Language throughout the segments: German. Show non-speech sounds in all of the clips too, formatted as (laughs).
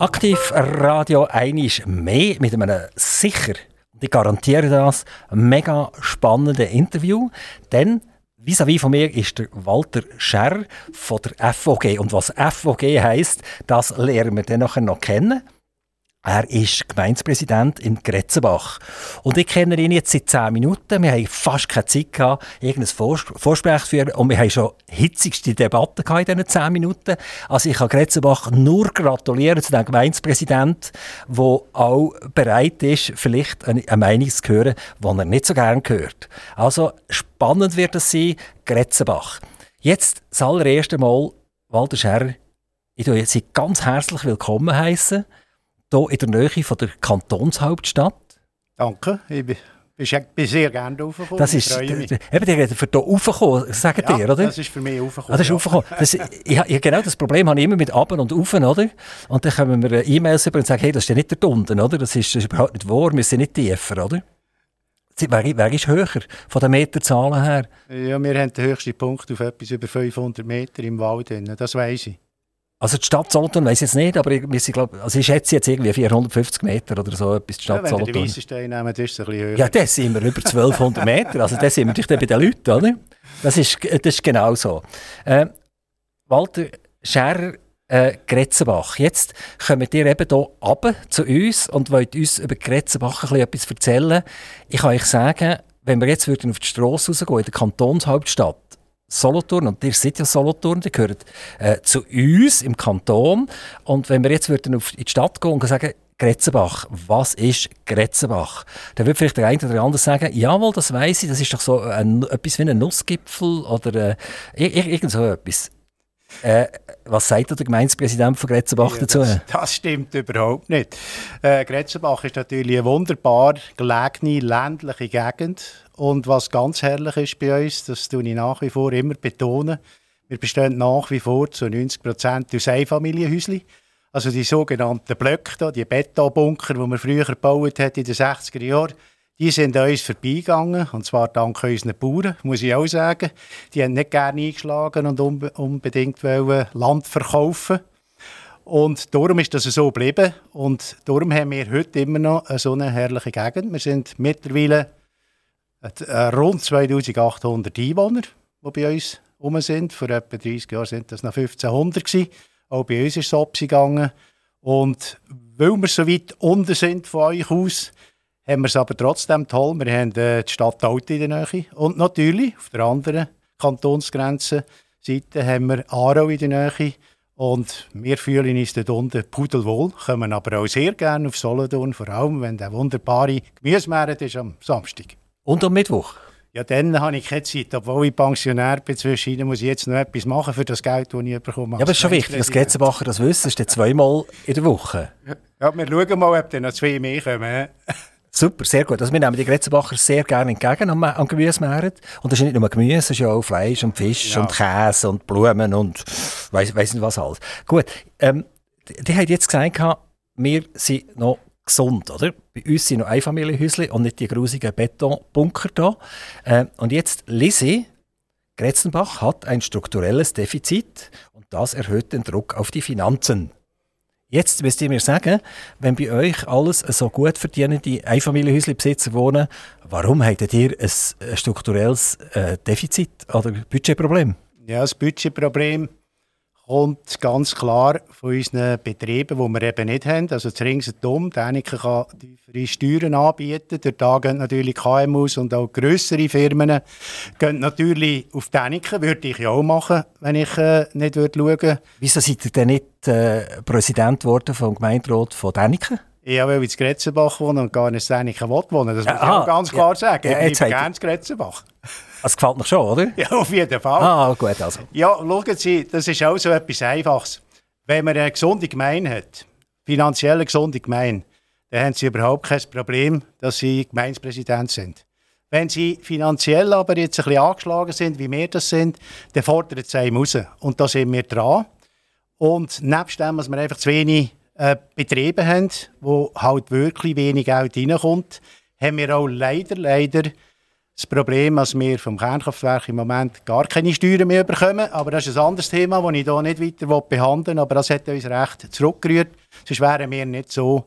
Aktiv Radio einisch mehr mit einem sicher, und ich garantiere das, mega spannenden Interview. Denn vis-à-vis -vis von mir ist der Walter Scherr von der FOG. Und was FOG heisst, das lernen wir dann nachher noch kennen. Er ist Gemeindepräsident in Gretzenbach. Und ich kenne ihn jetzt seit 10 Minuten. Wir haben fast keine Zeit gehabt, irgendein Vorsprech zu führen. Und wir haben schon hitzigste Debatten in diesen 10 Minuten. Also ich kann Gretzenbach nur gratulieren zu dem Gemeindepräsident, der auch bereit ist, vielleicht eine, Meinung zu hören, die er nicht so gerne hört. Also spannend wird es sein, Gretzenbach. Jetzt das allererste Mal, Walter Scherr, ich heiße Sie ganz herzlich willkommen heißen hier in der Nähe von der Kantonshauptstadt. Danke, ich bin, bin sehr gerne raufgekommen. Das ist, eben, die reden für hier raufgekommen, sagen ja, dir, oder? das ist für mich raufgekommen. Ah, das ist raufgekommen. Das, ich, ich, genau das Problem habe ich immer mit Aben und Ufen, oder? Und dann kommen wir E-Mails über und sagen, hey, das ist ja nicht der Tunden, oder? Das ist, das ist überhaupt nicht wahr, wir sind nicht tiefer, oder? Wer, wer ist höher von den Meterzahlen her? Ja, wir haben den höchsten Punkt auf etwas über 500 Meter im Wald. Das weiß ich. Also die Stadt Solothurn weiß ich jetzt nicht, aber ich, ich, glaub, also ich schätze jetzt irgendwie 450 Meter oder so etwas die Stadt ja, wenn Solothurn. Wenn wir Weissenstein nehmen, ist es ein bisschen höher. Ja, das sind wir über 1200 Meter, also das sind wir natürlich bei den Leuten, oder? Das ist, das ist genau so. Äh, Walter Scherer, äh, Gretzenbach. Jetzt kommen ihr eben hier runter zu uns und wollt uns über Gretzenbach ein bisschen etwas erzählen. Ich kann euch sagen, wenn wir jetzt würden auf die Straße rausgehen, in der Kantonshauptstadt, Solothurn, und ihr seid ja Solothurn, die gehört äh, zu uns im Kanton. Und wenn wir jetzt würden auf in die Stadt gehen und sagen, Gretzenbach, was ist Gretzenbach? Dann würde vielleicht der eine oder andere sagen, jawohl, das weiß ich, das ist doch so ein, etwas wie ein Nussgipfel oder äh, irgend so etwas. Äh, was sagt der Gemeindepräsident von Gretzenbach ja, dazu? Das, das, stimmt überhaupt nicht. Äh, Gretzenbach ist natürlich eine wunderbar gelegene ländliche Gegend und was ganz herrlich ist bei uns, das tue ich nach wie vor immer betonen, wir bestehen nach wie vor zu 90 Prozent aus Einfamilienhäuschen. Also die sogenannten Blöcke, da, die Betonbunker, die man früher gebaut hat in den 60er Jahren, die sind uns vorbeigegangen, und zwar dank unseren Bauern, muss ich auch sagen. Die haben nicht gerne eingeschlagen und unbedingt Land verkaufen und darum ist das so geblieben. Und darum haben wir heute immer noch so eine herrliche Gegend. Wir sind mittlerweile äh, rund 2800 Einwohner, die bei uns herum sind. Vor etwa 30 Jahren sind das noch 1500 gewesen. Auch bei uns ist es abgegangen. Und weil wir so weit unten sind von euch aus, haben wir es aber trotzdem toll. Wir haben äh, die Stadt Alti in der Nähe. Und natürlich auf der anderen Kantonsgrenze Seite haben wir Aarau in der Nähe. Und wir fühlen uns dort unten pudelwohl, kommen aber auch sehr gerne auf Solothurn, vor allem wenn der wunderbare Gemüsemarkt ist am Samstag. Und am Mittwoch? Ja, dann habe ich keine Zeit. Obwohl ich Pensionär bin, zwischen muss ich jetzt noch etwas machen für das Geld, das ich bekomme. Ja, aber es ist schon wichtig, dass Getzenbacher das wissen. Das ist zweimal in der Woche. Ja, wir schauen mal, ob dann noch zwei mehr kommen. Super, sehr gut. Also wir nehmen die Gretzenbacher sehr gerne entgegen am, am Gemüsemarkt. Und das ist nicht nur Gemüse, es ist ja auch Fleisch und Fisch ja. und Käse und Blumen und weiss, weiss nicht was alles. Gut, ähm, die, die haben jetzt gesagt, wir sind noch gesund, oder? Bei uns sind noch Einfamilienhäuschen und nicht die grusigen Betonbunker da. Äh, und jetzt lese Gretzenbach hat ein strukturelles Defizit und das erhöht den Druck auf die Finanzen. Jetzt müsst ihr mir sagen, wenn bei euch alles so gut verdienende Einfamilienhäuslebesitzer wohnen, warum habt ihr ein strukturelles äh, Defizit oder Budgetproblem? Ja, das Budgetproblem kommt ganz klar von unseren Betrieben, die wir eben nicht haben. Also das Ringsendum, Däniken kann tiefere Steuern anbieten. Durch da gehen natürlich KMUs und auch grössere Firmen gehen natürlich auf Däniken. Würde ich ja auch machen, wenn ich äh, nicht würde schauen Wieso seid ihr denn nicht äh, Präsident geworden vom Gemeinderat von Däniken? Ja, weil ich in Gretzenbach wohne und gar nicht in Däniken wohnen. Das muss ich auch ganz klar ja, sagen. Ich ja, bleibe gerne in Gretzenbach. Das gefällt mir schon, oder? Ja, auf jeden Fall. Ah, gut, also. Ja, schauen Sie, das ist auch so etwas Einfaches. Wenn man eine gesunde Gemeinde hat, finanziell gesunde Gemeinde, dann haben Sie überhaupt kein Problem, dass Sie Gemeindepräsident sind. Wenn Sie finanziell aber jetzt ein bisschen angeschlagen sind, wie wir das sind, dann fordert es einem raus. Und da sind wir dran. Und nebst dem, dass wir einfach zu wenig äh, Betriebe haben, wo halt wirklich wenig Geld reinkommt, haben wir auch leider, leider das Problem, dass wir vom Kernkraftwerk im Moment gar keine Steuern mehr bekommen. Aber das ist ein anderes Thema, das ich hier nicht weiter behandeln will. Aber das hat uns recht zurückgerührt. Sonst wären wir nicht so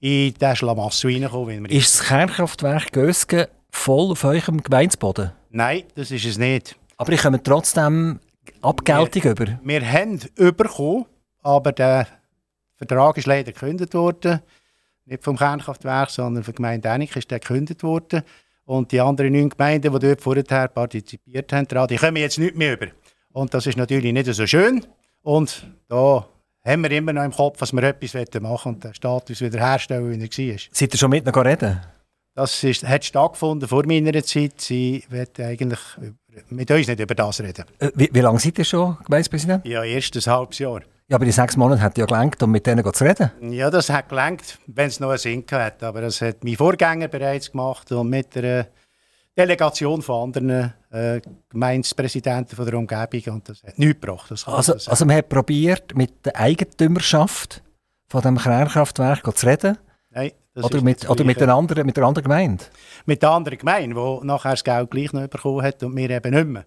in den Schlamassel reingekommen. Ist das Kernkraftwerk Gösgen voll auf eurem Gemeinsboden? Nein, das ist es nicht. Aber ich komme trotzdem Abgeltung wir, über? Wir haben bekommen, aber der Vertrag ist leider gekündigt worden. Nicht vom Kernkraftwerk, sondern von der Gemeinde Enik ist der gekündigt worden. Und die anderen neun Gemeinden, die dort vorher partizipiert haben, die kommen jetzt nicht mehr über. Und das ist natürlich nicht so schön. Und da haben wir immer noch im Kopf, dass wir etwas machen und den Status wiederherstellen, wie er war. Seid ihr schon mit noch reden? Das ist, hat stattgefunden vor meiner Zeit. Sie wird eigentlich mit uns nicht über das reden. Äh, wie, wie lange seid ihr schon Gemeindepräsident? Ja, erst ein halbes Jahr. Ja, aber die sechs Monate hat ja gelangt, um mit denen zu reden. Ja, das hat gelangt, wenn es noch einen Sinn hat. Aber das hat mein Vorgänger bereits gemacht und mit der Delegation von anderen äh, Gemeindepräsidenten von der Umgebung und das hat nichts gebracht. also, also man hat probiert, mit der Eigentümerschaft von dem Kernkraftwerk zu reden? Nein. Oder, mit, oder mit, einer anderen, mit einer anderen Gemeinde? Mit der anderen Gemeinde, die nachher das Geld gleich noch bekommen hat und wir eben nicht mehr.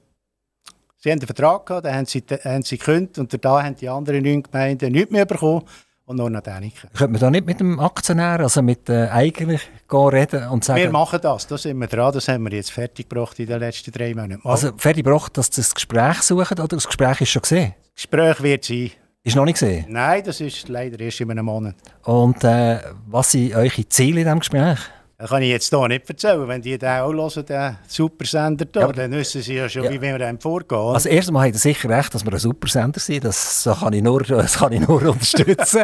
Sie haben einen Vertrag gehabt, den haben sie, haben sie gekündigt und da haben die anderen neun Gemeinden nichts mehr bekommen und nur noch Däniken. Könnte man da nicht mit dem Aktionär, also mit äh, eigentlich reden und sagen... Wir machen das, da sind wir dran, das haben wir jetzt fertig gebracht in den letzten drei Monaten. Also fertig gebracht, dass Sie das Gespräch suchen oder das Gespräch ist schon gesehen? Das Gespräch wird sein. Ist noch nicht gesehen? Nein, das ist leider erst in einem Monat. Und äh, was sind eure Ziele in diesem Gespräch? Das kann ich jetzt hier nicht erzählen. Wenn die den auch hören, den Supersender da, ja, dann wissen sie ja schon, ja. wie wir dem vorgehen. Also erstens mal haben sie sicher recht, dass wir ein Supersender sind. Das, das, kann, ich nur, das kann ich nur unterstützen.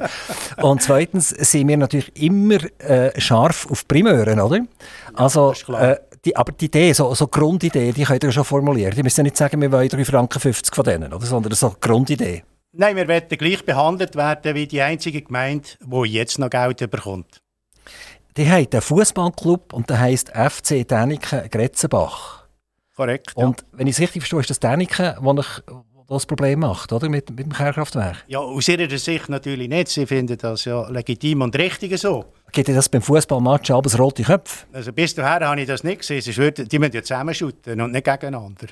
Und zweitens sind wir natürlich immer äh, scharf auf Primeuren, oder? Also, äh, die, aber die Idee, so, so Grundidee, die könnt ihr schon formulieren. Die müssen nicht sagen, wir wollen 3 Franken 50 von denen, oder? sondern so Grundidee. Nein, wir werden gleich behandelt werden wie die einzige Gemeinde, die jetzt noch Geld bekommt. Die haben einen Fußballclub und der heisst FC Däniken Gretzenbach. Korrekt. Und ja. wenn ich es richtig verstehe, ist das Däniken, wo ich das Problem macht, oder? Mit, mit dem Kernkraftwerk? Ja, aus ihrer Sicht natürlich nicht. Sie finden das ja legitim und richtig so. Geht das beim Fußballmatch abends rote Köpfe? Also bis dahin habe ich das nicht gesehen. Die müssen ja zusammenschütten und nicht gegeneinander.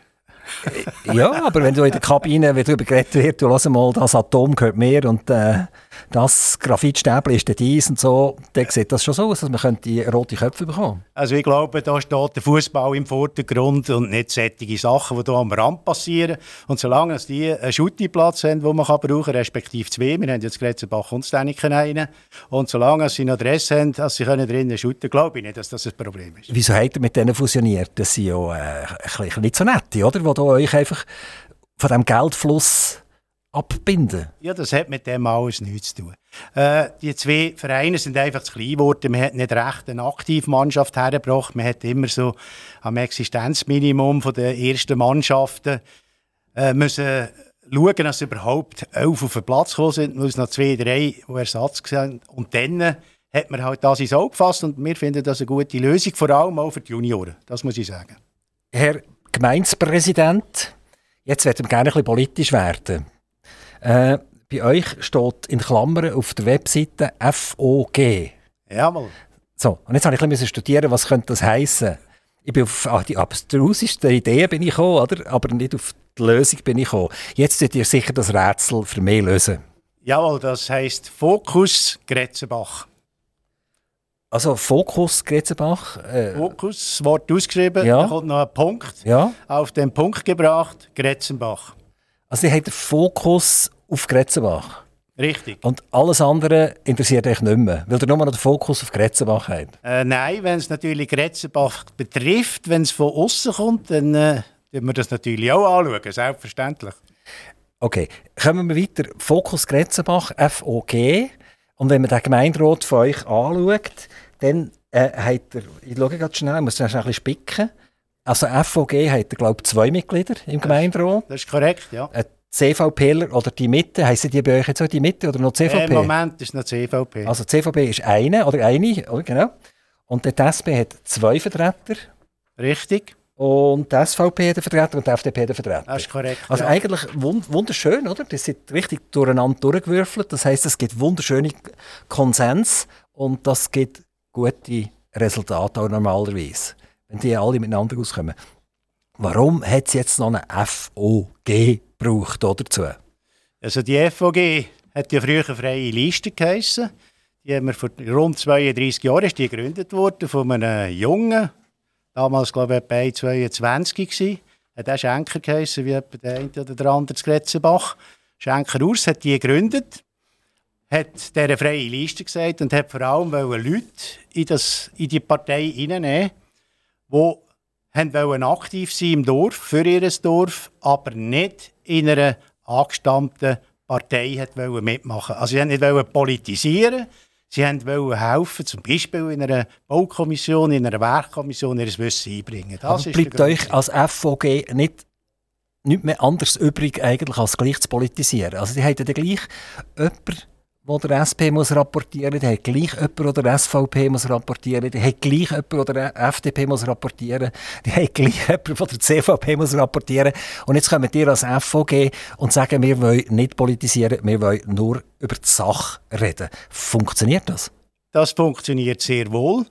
ja, aber wenn du in der Kabine, wenn darüber geredet wird, du lass mal, das Atom gehört mir und äh, das Graphitstäbchen ist dies und so, dann sieht das schon so aus, dass man die rote Köpfe bekommen Also ich glaube, da steht der Fußball im Vordergrund und nicht solche Sachen, die hier am Rand passieren. Und solange die einen Schuttiplatz haben, den man kann brauchen kann, respektive zwei, wir haben jetzt Gretzenbach und Steniken einen, und solange sie noch Adresse haben, dass sie können drinnen shooten glaube ich nicht, dass das ein Problem ist. Wieso habt ihr mit denen fusioniert? Das sind ja äh, ein nicht so nette, oder? Die euch einfach von diesem Geldfluss abbinden? Ja, das hat mit dem alles nichts zu tun. Äh, die zwei Vereine sind einfach zu klein geworden. Man hat nicht recht eine Aktivmannschaft hergebracht. Man hat immer so am Existenzminimum von der ersten Mannschaften äh, müssen schauen, dass überhaupt elf auf den Platz gekommen sind. Es noch zwei, drei, die Ersatz waren. Und dann hat man halt das ins Auge gefasst und wir finden das eine gute Lösung, vor allem auch für die Junioren. Das muss ich sagen. Herr Gemeindepräsident, jetzt werden wir gerne ein bisschen politisch werden. Äh, bei euch steht in Klammern auf der Webseite FOG. Jawohl. So, und jetzt habe ich ein bisschen studieren, was könnte das heißen. Ich bin auf ah, die abstrusesten Ideen bin ich gekommen, oder? aber nicht auf die Lösung bin ich gekommen. Jetzt werdet ihr sicher das Rätsel für mich lösen. Jawohl, das heisst Fokus Gretzenbach. Also Fokus Gretzenbach. Äh, Fokus, Wort ausgeschrieben, ja. da kommt noch ein Punkt. Ja. Auf den Punkt gebracht, Gretzenbach. Also ihr habt den Fokus auf Gretzenbach. Richtig. Und alles andere interessiert euch nicht mehr, weil ihr nur noch den Fokus auf Gretzenbach habt? Äh, nein, wenn es natürlich Gretzenbach betrifft, wenn es von außen kommt, dann äh, wir das natürlich auch anschauen, selbstverständlich. Okay, kommen wir weiter. Fokus Gretzenbach, FOG. Und wenn man den Gemeinderat von euch anschaut, dann äh, hat er, ich schaue gerade schnell, ich muss schnell ein bisschen spicken, also FOG hat, glaube ich, zwei Mitglieder im Gemeinderat. Das ist korrekt, ja. Ein CVPler oder die Mitte, heissen die bei euch jetzt auch die Mitte oder noch CVP? Im Moment ist noch CVP. Also CVP ist eine oder eine, oder genau. Und der SP hat zwei Vertreter. Richtig. Und die SVP hat einen Vertreter und die FDP hat einen Vertreter. Das ist korrekt. Also ja. eigentlich wunderschön, oder? Das sind richtig durcheinander durchgewürfelt. Das heisst, es gibt wunderschöne Konsens und das gibt gute Resultate auch normalerweise wenn die alle miteinander auskommen. Warum hat es jetzt noch eine FOG gebraucht dazu? Also die FOG hat ja früher freie Liste geheissen. Die haben wir vor rund 32 Jahren ist die gegründet worden von einem Jungen, damals glaube ich bei 22 gewesen. Hat auch Schenker geheissen, wie etwa der eine oder der andere zu Gretzenbach. Schenker Urs hat die gegründet, hat dieser freie Liste gesagt und hat vor allem Leute in, das, in die Partei hineinnehmen, die wollten aktiv sein im Dorf, für ihr Dorf, aber nicht in einer angestammten Partei hat mitmachen Also sie wollten nicht politisieren, Sie wollten helfen, zum Beispiel in einer Baukommission, in einer Werkkommission ihr Wissen einbringen. Das bleibt euch als FVG nicht, nicht mehr anders übrig, eigentlich, als gleich zu politisieren? Also die hätten ja gleich jemanden, wo der SP muss rapportieren, der hat gleich jemand, der der SVP muss rapportieren, der hat gleich jemand, der der FDP muss rapportieren, der hat gleich jemand, der der CVP muss rapportieren. Und jetzt kommen wir als FVG und sagen, wir wollen nicht politisieren, wir wollen nur über die Sache reden. Funktioniert das? Das funktioniert sehr wohl.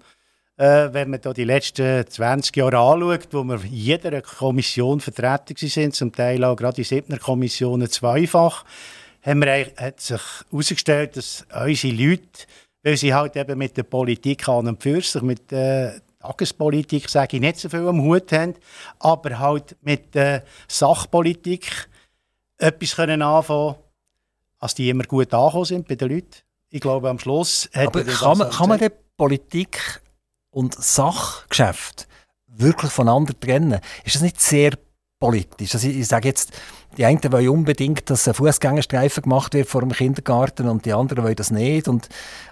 Äh, wenn man da die letzten 20 Jahre anschaut, wo wir in jeder Kommission vertreten sind, zum Teil auch gerade in siebter Kommissionen zweifach, haben wir, hat sich herausgestellt, dass unsere Leute, weil sie halt eben mit der Politik an und für sich, mit der Tagespolitik, sage ich, nicht so viel am Hut haben, aber halt mit der Sachpolitik etwas können anfangen als die immer gut angekommen sind bei den Leuten. Ich glaube, am Schluss hat Aber kann man, kann man die Politik und Sachgeschäft wirklich voneinander trennen? Ist das nicht sehr politisch. Also ich, ich sage jetzt, die einen wollen unbedingt, dass ein Fußgängerstreifen gemacht wird vor dem Kindergarten und die anderen wollen das nicht. Und,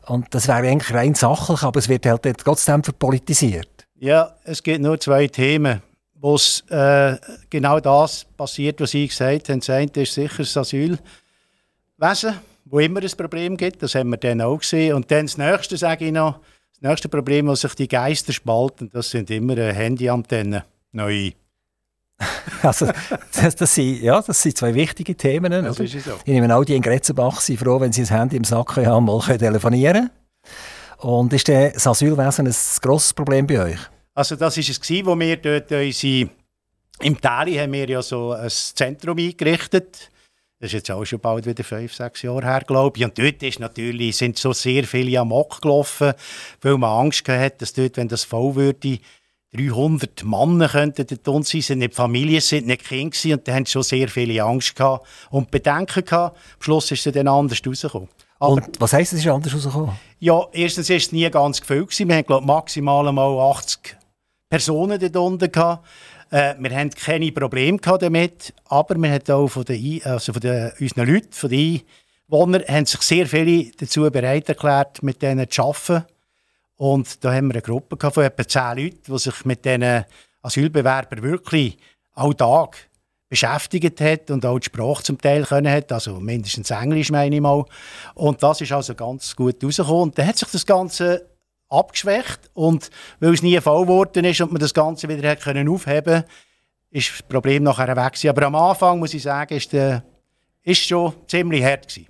und das wäre eigentlich rein sachlich, aber es wird halt trotzdem verpolitisiert. Ja, es gibt nur zwei Themen, wo äh, genau das passiert, was Sie gesagt haben. Das eine ist sicher das Asylwesen, wo immer ein Problem gibt. Das haben wir dann auch gesehen. Und dann das Nächste, sage ich noch, das nächste Problem, wo sich die Geister spalten, das sind immer Handyantennen, neue. (laughs) also, das, das, sind, ja, das sind zwei wichtige Themen. Das ist so. Ich nehme auch die in Gretzenbach sind froh, wenn sie das Handy im Sack haben, mal telefonieren Und ist das Asylwesen ein grosses Problem bei euch? Also das war es, wo wir dort unsere, im Tali haben wir ja so ein Zentrum eingerichtet. Das ist jetzt auch schon bald wieder fünf, sechs Jahre her, glaube ich. Und dort ist natürlich, sind so sehr viele Amok gelaufen, weil man Angst hatte, dass dort, wenn das voll würde, 300 Männer könnten dort sein, sind nicht Familien, sind nicht Kinder gewesen, und da haben schon sehr viele Angst gehabt und Bedenken gehabt. Am Schluss ist es dann anders rausgekommen. Aber, und was heisst, es ist anders rausgekommen? Ja, erstens war es nie ganz gefüllt. Wir hatten, glaube maximal mal 80 Personen dort unten gehabt. Äh, wir hatten keine Probleme damit, aber wir haben auch von den, also von den, unseren Leuten, von den Einwohnern, haben sich sehr viele dazu bereit erklärt, mit denen zu arbeiten und da haben wir eine Gruppe von etwa zehn Leuten, die sich mit diesen Asylbewerbern wirklich all Tag beschäftigt hat und auch die Sprache zum Teil können hat, also mindestens Englisch meine ich mal. Und das ist also ganz gut rausgekommen. Und dann hat sich das Ganze abgeschwächt und weil es nie voll geworden ist und man das Ganze wieder hat können aufheben ist das Problem nachher weg gewesen. Aber am Anfang, muss ich sagen, ist, ist schon ziemlich hart gewesen.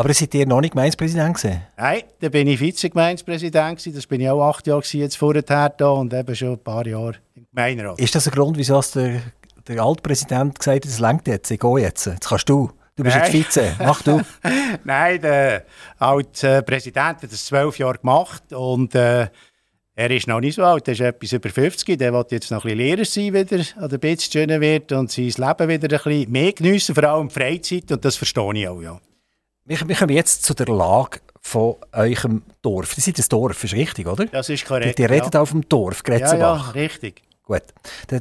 Aber seid ihr noch nicht Gemeindepräsident gewesen? Nein, da bin ich Vize-Gemeindepräsident Das bin ich auch acht Jahre jetzt vorher da und eben schon ein paar Jahre im Gemeinderat. Ist das ein Grund, wieso der, der Altpräsident gesagt hat, es längt jetzt, ich gehe jetzt, jetzt kannst du. Du bist Nein. jetzt Vize, mach du. (laughs) Nein, der alte Präsident hat das zwölf Jahre gemacht und äh, er ist noch nicht so alt, er ist etwas über 50, der will jetzt noch ein bisschen Lehrer sein wieder, oder ein bisschen schöner wird und sein Leben wieder ein bisschen mehr geniessen, vor allem Freizeit und das verstehe ich auch, ja. Wir, wir kommen jetzt zu der Lage von eurem Dorf. Das ist das Dorf, ist richtig, oder? Das ist korrekt. Die, die redet ja. auf dem Dorf, Gretzenbach. Ja, ja, richtig. Gut.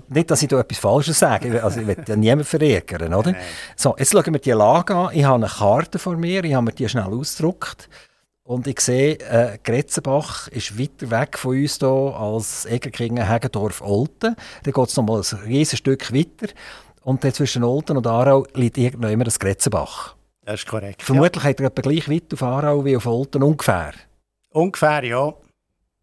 Nicht, dass ich da etwas Falsches sage. Also ich will ja niemanden verärgern, oder? Nein. So, jetzt schauen wir die Lage an. Ich habe eine Karte vor mir, ich habe mir die schnell ausgedruckt. Und ich sehe, äh, Gretzenbach ist weiter weg von uns hier als Egerkingen, Hegendorf, Olten. Dann geht es noch mal ein riesiges Stück weiter. Und zwischen Olten und Aarau liegt irgendwann immer das Gretzenbach. Das ist korrekt. Vermutlich ja. hat er etwa gleich weit auf Aarau wie auf Olten, ungefähr. Ungefähr, ja.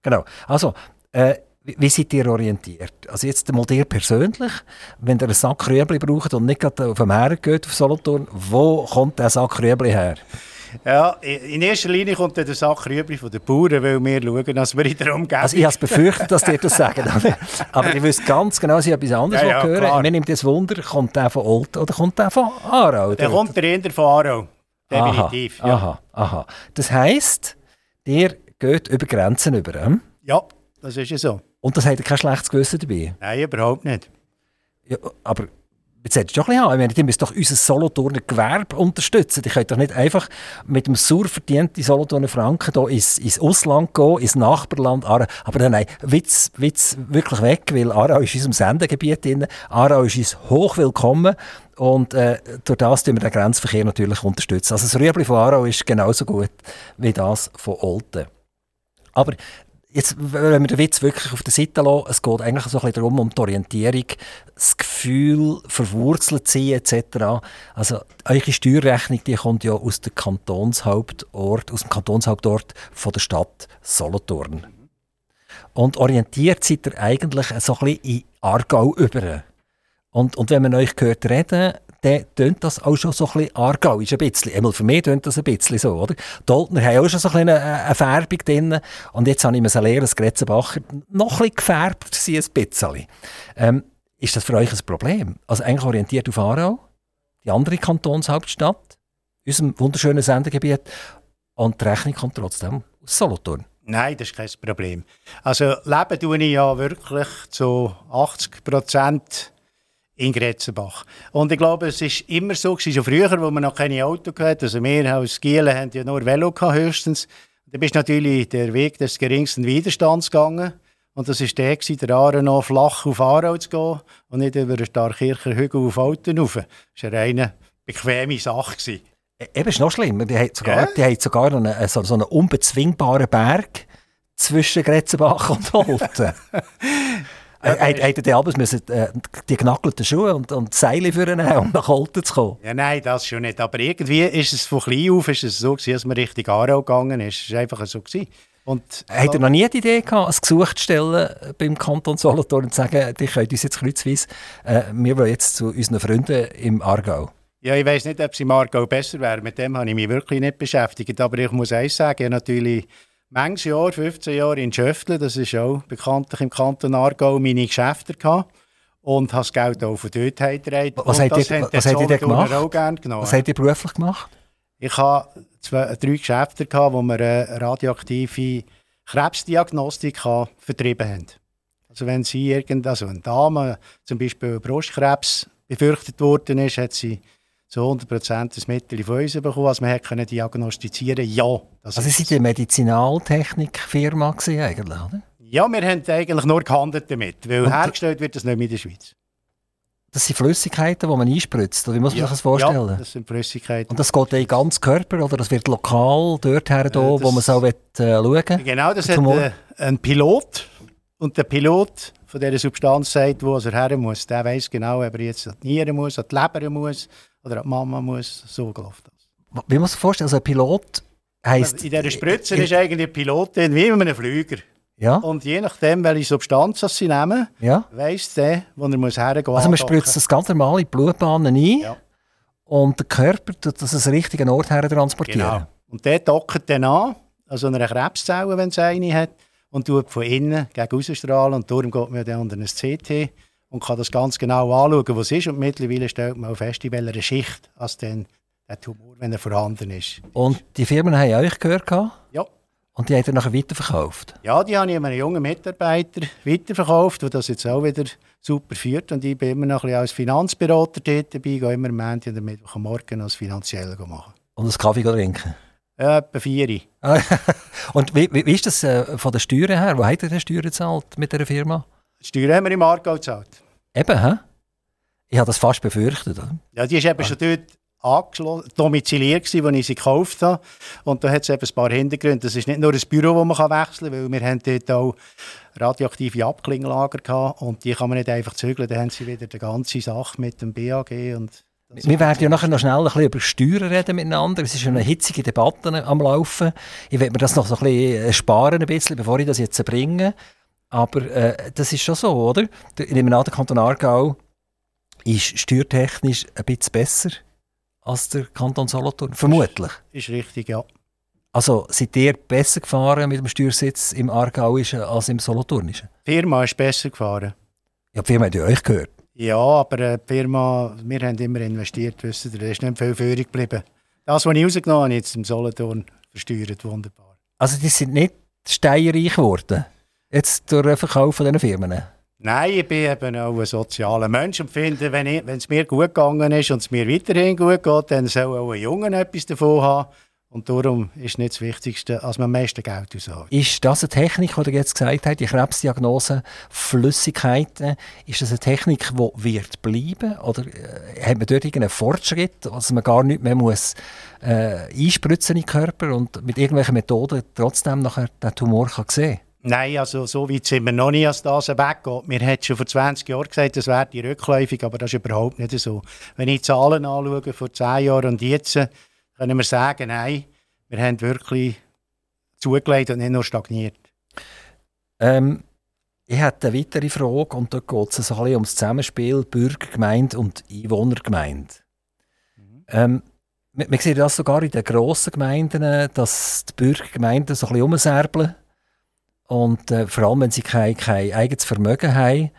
Genau. Also, äh, wie seid ihr orientiert? Also jetzt mal dir persönlich, wenn ihr einen Sack Rüebli braucht und nicht gerade auf dem Her geht, auf Solothurn, wo kommt der Sack Rüebli her? Ja, in erster Linie kommt der Sache Rüebli von den Bauern, weil wir schauen, dass wir in der Umgebung... Also ich habe es befürchtet, dass die das sagen. Aber ich wüsste ganz genau, ich etwas anderes ja, ja, hören klar. Mir nimmt das Wunder, kommt der von Olten oder kommt der von Aarau? Der kommt der eher von Aarau. Definitiv, aha, ja. aha, aha. Das heisst, ihr geht über Grenzen über, hm? Ja, das ist ja so. Und das hat kein schlechtes Gewissen dabei? Nein, überhaupt nicht. Ja, aber Jetzt hättest du doch ein bisschen haben. Ich meine, die müssen doch unser Solothurner Gewerbe unterstützen. Die können doch nicht einfach mit dem sauer verdienten Solothurner Franken hier ins, ins Ausland gehen, ins Nachbarland Aarau. Aber dann, nein, Witz, Witz wirklich weg, weil Aarau ist in unserem Sendegebiet drin. Aarau ist uns hoch willkommen. Und äh, durch das tun wir den Grenzverkehr natürlich unterstützen. Also das Rüebli von Aarau ist genauso gut wie das von Olten. Aber Jetzt, wenn wir den Witz wirklich auf der Seite lassen, es geht eigentlich so ein bisschen darum, um die Orientierung, das Gefühl, verwurzelt zu sein, etc. Also, eure Steuerrechnung, die kommt ja aus dem Kantonshauptort, aus dem Kantonshauptort von der Stadt Solothurn. Und orientiert seid ihr eigentlich so ein bisschen in Aargau über. Und, und wenn man euch hört reden, dann tönt das auch schon so ein bisschen argauisch ein bisschen. Einmal für mich tönt das ein bisschen so, oder? Die Oltner haben auch schon so ein eine, eine Färbung drin. Und jetzt habe ich mir lernen, dass Gretzenbacher noch ein bisschen gefärbt sind, ein bisschen. Ähm, ist das für euch ein Problem? Also eigentlich orientiert auf Aarau, die andere Kantonshauptstadt, unserem wunderschönen Sendegebiet, und die Rechnung kommt trotzdem aus Solothurn. Nein, das ist kein Problem. Also leben tue ich ja wirklich zu 80 Prozent in Gretzenbach. Und ich glaube, es ist immer so, es schon früher, wo man noch keine Auto hatte, also wir als Gielen haben ja nur Velo gehabt, höchstens. Da bist natürlich der Weg des geringsten Widerstands gegangen. Und das war der, der Aare noch flach auf Aarau zu gehen und nicht über den Starkircher Hügel auf Alten rauf. Das war eine reine bequeme Sache. Gewesen. E, eben, ist noch schlimmer. Die haben sogar, ja. die haben sogar einen, so, so einen unbezwingbaren Berg zwischen Gretzenbach und Olten. (laughs) Hätten die abends müssen, äh, die genackelten Schuhe und, und Seile für ihn um nach Olten zu kommen? Ja, nein, das schon nicht. Aber irgendwie ist es von klein auf ist es so gewesen, dass man richtig Aarau gegangen ist. Es war einfach so. Gewesen. Und, Habt ihr noch nie die Idee gehabt, ein Gesuch zu stellen beim Kanton Solothurn und zu sagen, die könnt uns jetzt kreuzweise, äh, wir wollen jetzt zu unseren Freunden im Aargau? Ja, ich weiß nicht, ob es im Aargau besser wäre. Mit dem habe ich mich wirklich nicht beschäftigt. Aber ich muss eins sagen, ich natürlich manches Jahr, 15 Jahre in Schöftle, das ist auch bekanntlich im Kanton Aargau, meine Geschäfte gehabt. Und habe das Geld auch von dort heimgetragen. Was, habt ihr, was habt ihr gemacht? Auch gerne genommen. Was habt ihr beruflich gemacht? Ich habe zwei, drei Geschäfte, gehabt, wo wir eine radioaktive Krebsdiagnostik vertrieben haben. Also wenn sie irgend, also eine Dame zum Beispiel Brustkrebs befürchtet worden ist, hat sie zu 100% das Mittel von uns bekommen. Also man konnte diagnostizieren, ja. Das also waren eine Medizinaltechnikfirma eigentlich, oder? Ja, wir haben eigentlich nur gehandelt damit, weil Und hergestellt wird das nicht mehr in der Schweiz. Das sind Flüssigkeiten, die man einspritzt, oder wie muss man ja, sich das vorstellen? Ja, das sind Flüssigkeiten. Und das geht in den ganzen Körper, oder das wird lokal dort her, äh, wo man so will, äh, schauen Genau, das hat äh, einen Pilot. Und der Pilot von dieser Substanz sagt, wo er her muss. Der weiß genau, ob er jetzt an die Nieren muss, an die Leber muss, oder die Mama muss, so läuft das. Wie muss man sich vorstellen, also ein Pilot heisst... In dieser Spritze ist eigentlich ein Pilot wie in einem Flüger. Ja. Und je nachdem, welche Substanz sie nehmen, ja. weiss der, wo er muss hergehen muss. Also man spritzt das ganz normal in die Blutbahnen ein ja. und der Körper tut das an den richtigen Ort her transportieren. Genau. Und der dockt dann an, also eine Krebszelle, wenn es eine hat, und tut von innen gegen ausstrahlen und darum geht man dann unter ein CT und kann das ganz genau anschauen, was es ist. Und mittlerweile stellt man auch fest, in welcher Schicht als dann der Tumor, wenn er vorhanden ist. Und die Firmen haben euch gehört? Ja. Und die hat er nachher weiterverkauft? Ja, die habe ich einem jungen Mitarbeiter weiterverkauft, der das jetzt auch wieder super führt. Und ich bin immer noch ein bisschen als Finanzberater dort dabei, gehe immer am Montag und am Mittwoch am Morgen als finanziell machen. Und einen Kaffee trinken? Ja, etwa vier. und wie, wie, wie, ist das äh, von den Steuern her? Wo hat er die Steuern gezahlt mit dieser Firma? Die Steuern haben wir im Aargau gezahlt. Eben, hä? Ich habe das fast befürchtet. Oder? Ja, die ist eben ah. schon dort domiziliert gewesen, als ich sie gekauft habe. Und da hat es eben ein paar Hintergründe. Das ist nicht nur ein Büro, das man wechseln kann, weil wir haben dort auch radioaktive Abklinglager gehabt und die kann man nicht einfach zügeln. Dann haben sie wieder die ganze Sache mit dem BAG und wir werden ja nachher noch schnell ein bisschen über Steuern reden miteinander. Es ist eine hitzige Debatte am Laufen. Ich werde mir das noch so ein bisschen sparen, ein bisschen, bevor ich das jetzt bringe. Aber äh, das ist schon so, oder? In dem Kanton Aargau ist steuertechnisch ein bisschen besser als der Kanton Solothurn? Vermutlich. Ist richtig, ja. Also seid ihr besser gefahren mit dem Steuersitz im Aargauischen als im Solothurnischen? Die Firma ist besser gefahren. Ja, die Firma hat ja euch gehört. Ja, aber äh, die Firma, wir haben immer investiert, wisst ihr, da ist nicht viel Führung geblieben. Das, was ich rausgenommen habe, jetzt im Solothurn versteuert, wunderbar. Also die sind nicht steinreich geworden, jetzt durch den Verkauf von diesen Firmen? Nein, ich bin eben auch ein sozialer Mensch und finde, wenn, es mir gut gegangen ist und es mir weiterhin gut geht, dann soll auch ein Junge etwas davon haben. Und darum ist nicht das Wichtigste, als man am meisten Geld aushat. Ist das eine Technik, die du jetzt gesagt hast, die Krebsdiagnose, Flüssigkeiten, ist das eine Technik, die wird bleiben? Oder äh, hat man dort irgendeinen Fortschritt, dass man gar nicht mehr muss, äh, einspritzen in den Körper und mit irgendwelchen Methoden trotzdem nachher den Tumor kann sehen Nein, also so weit sind wir noch nicht, als das weggeht. Wir hätten schon vor 20 Jahren gesagt, das wäre die rückläufig, aber das ist überhaupt nicht so. Wenn ich Zahlen anschaue, vor 10 Jahren und jetzt, können wir sagen, nein, wir haben wirklich zugelegt und nicht nur stagniert. Ähm, ich habe eine weitere Frage und da geht es ein um das Zusammenspiel Bürgergemeinde und Einwohnergemeinde. Mhm. Ähm, man, man sieht das sogar in den grossen Gemeinden, dass die Bürgergemeinden so ein bisschen umserbeln und äh, vor allem, wenn sie kein, kein eigenes Vermögen haben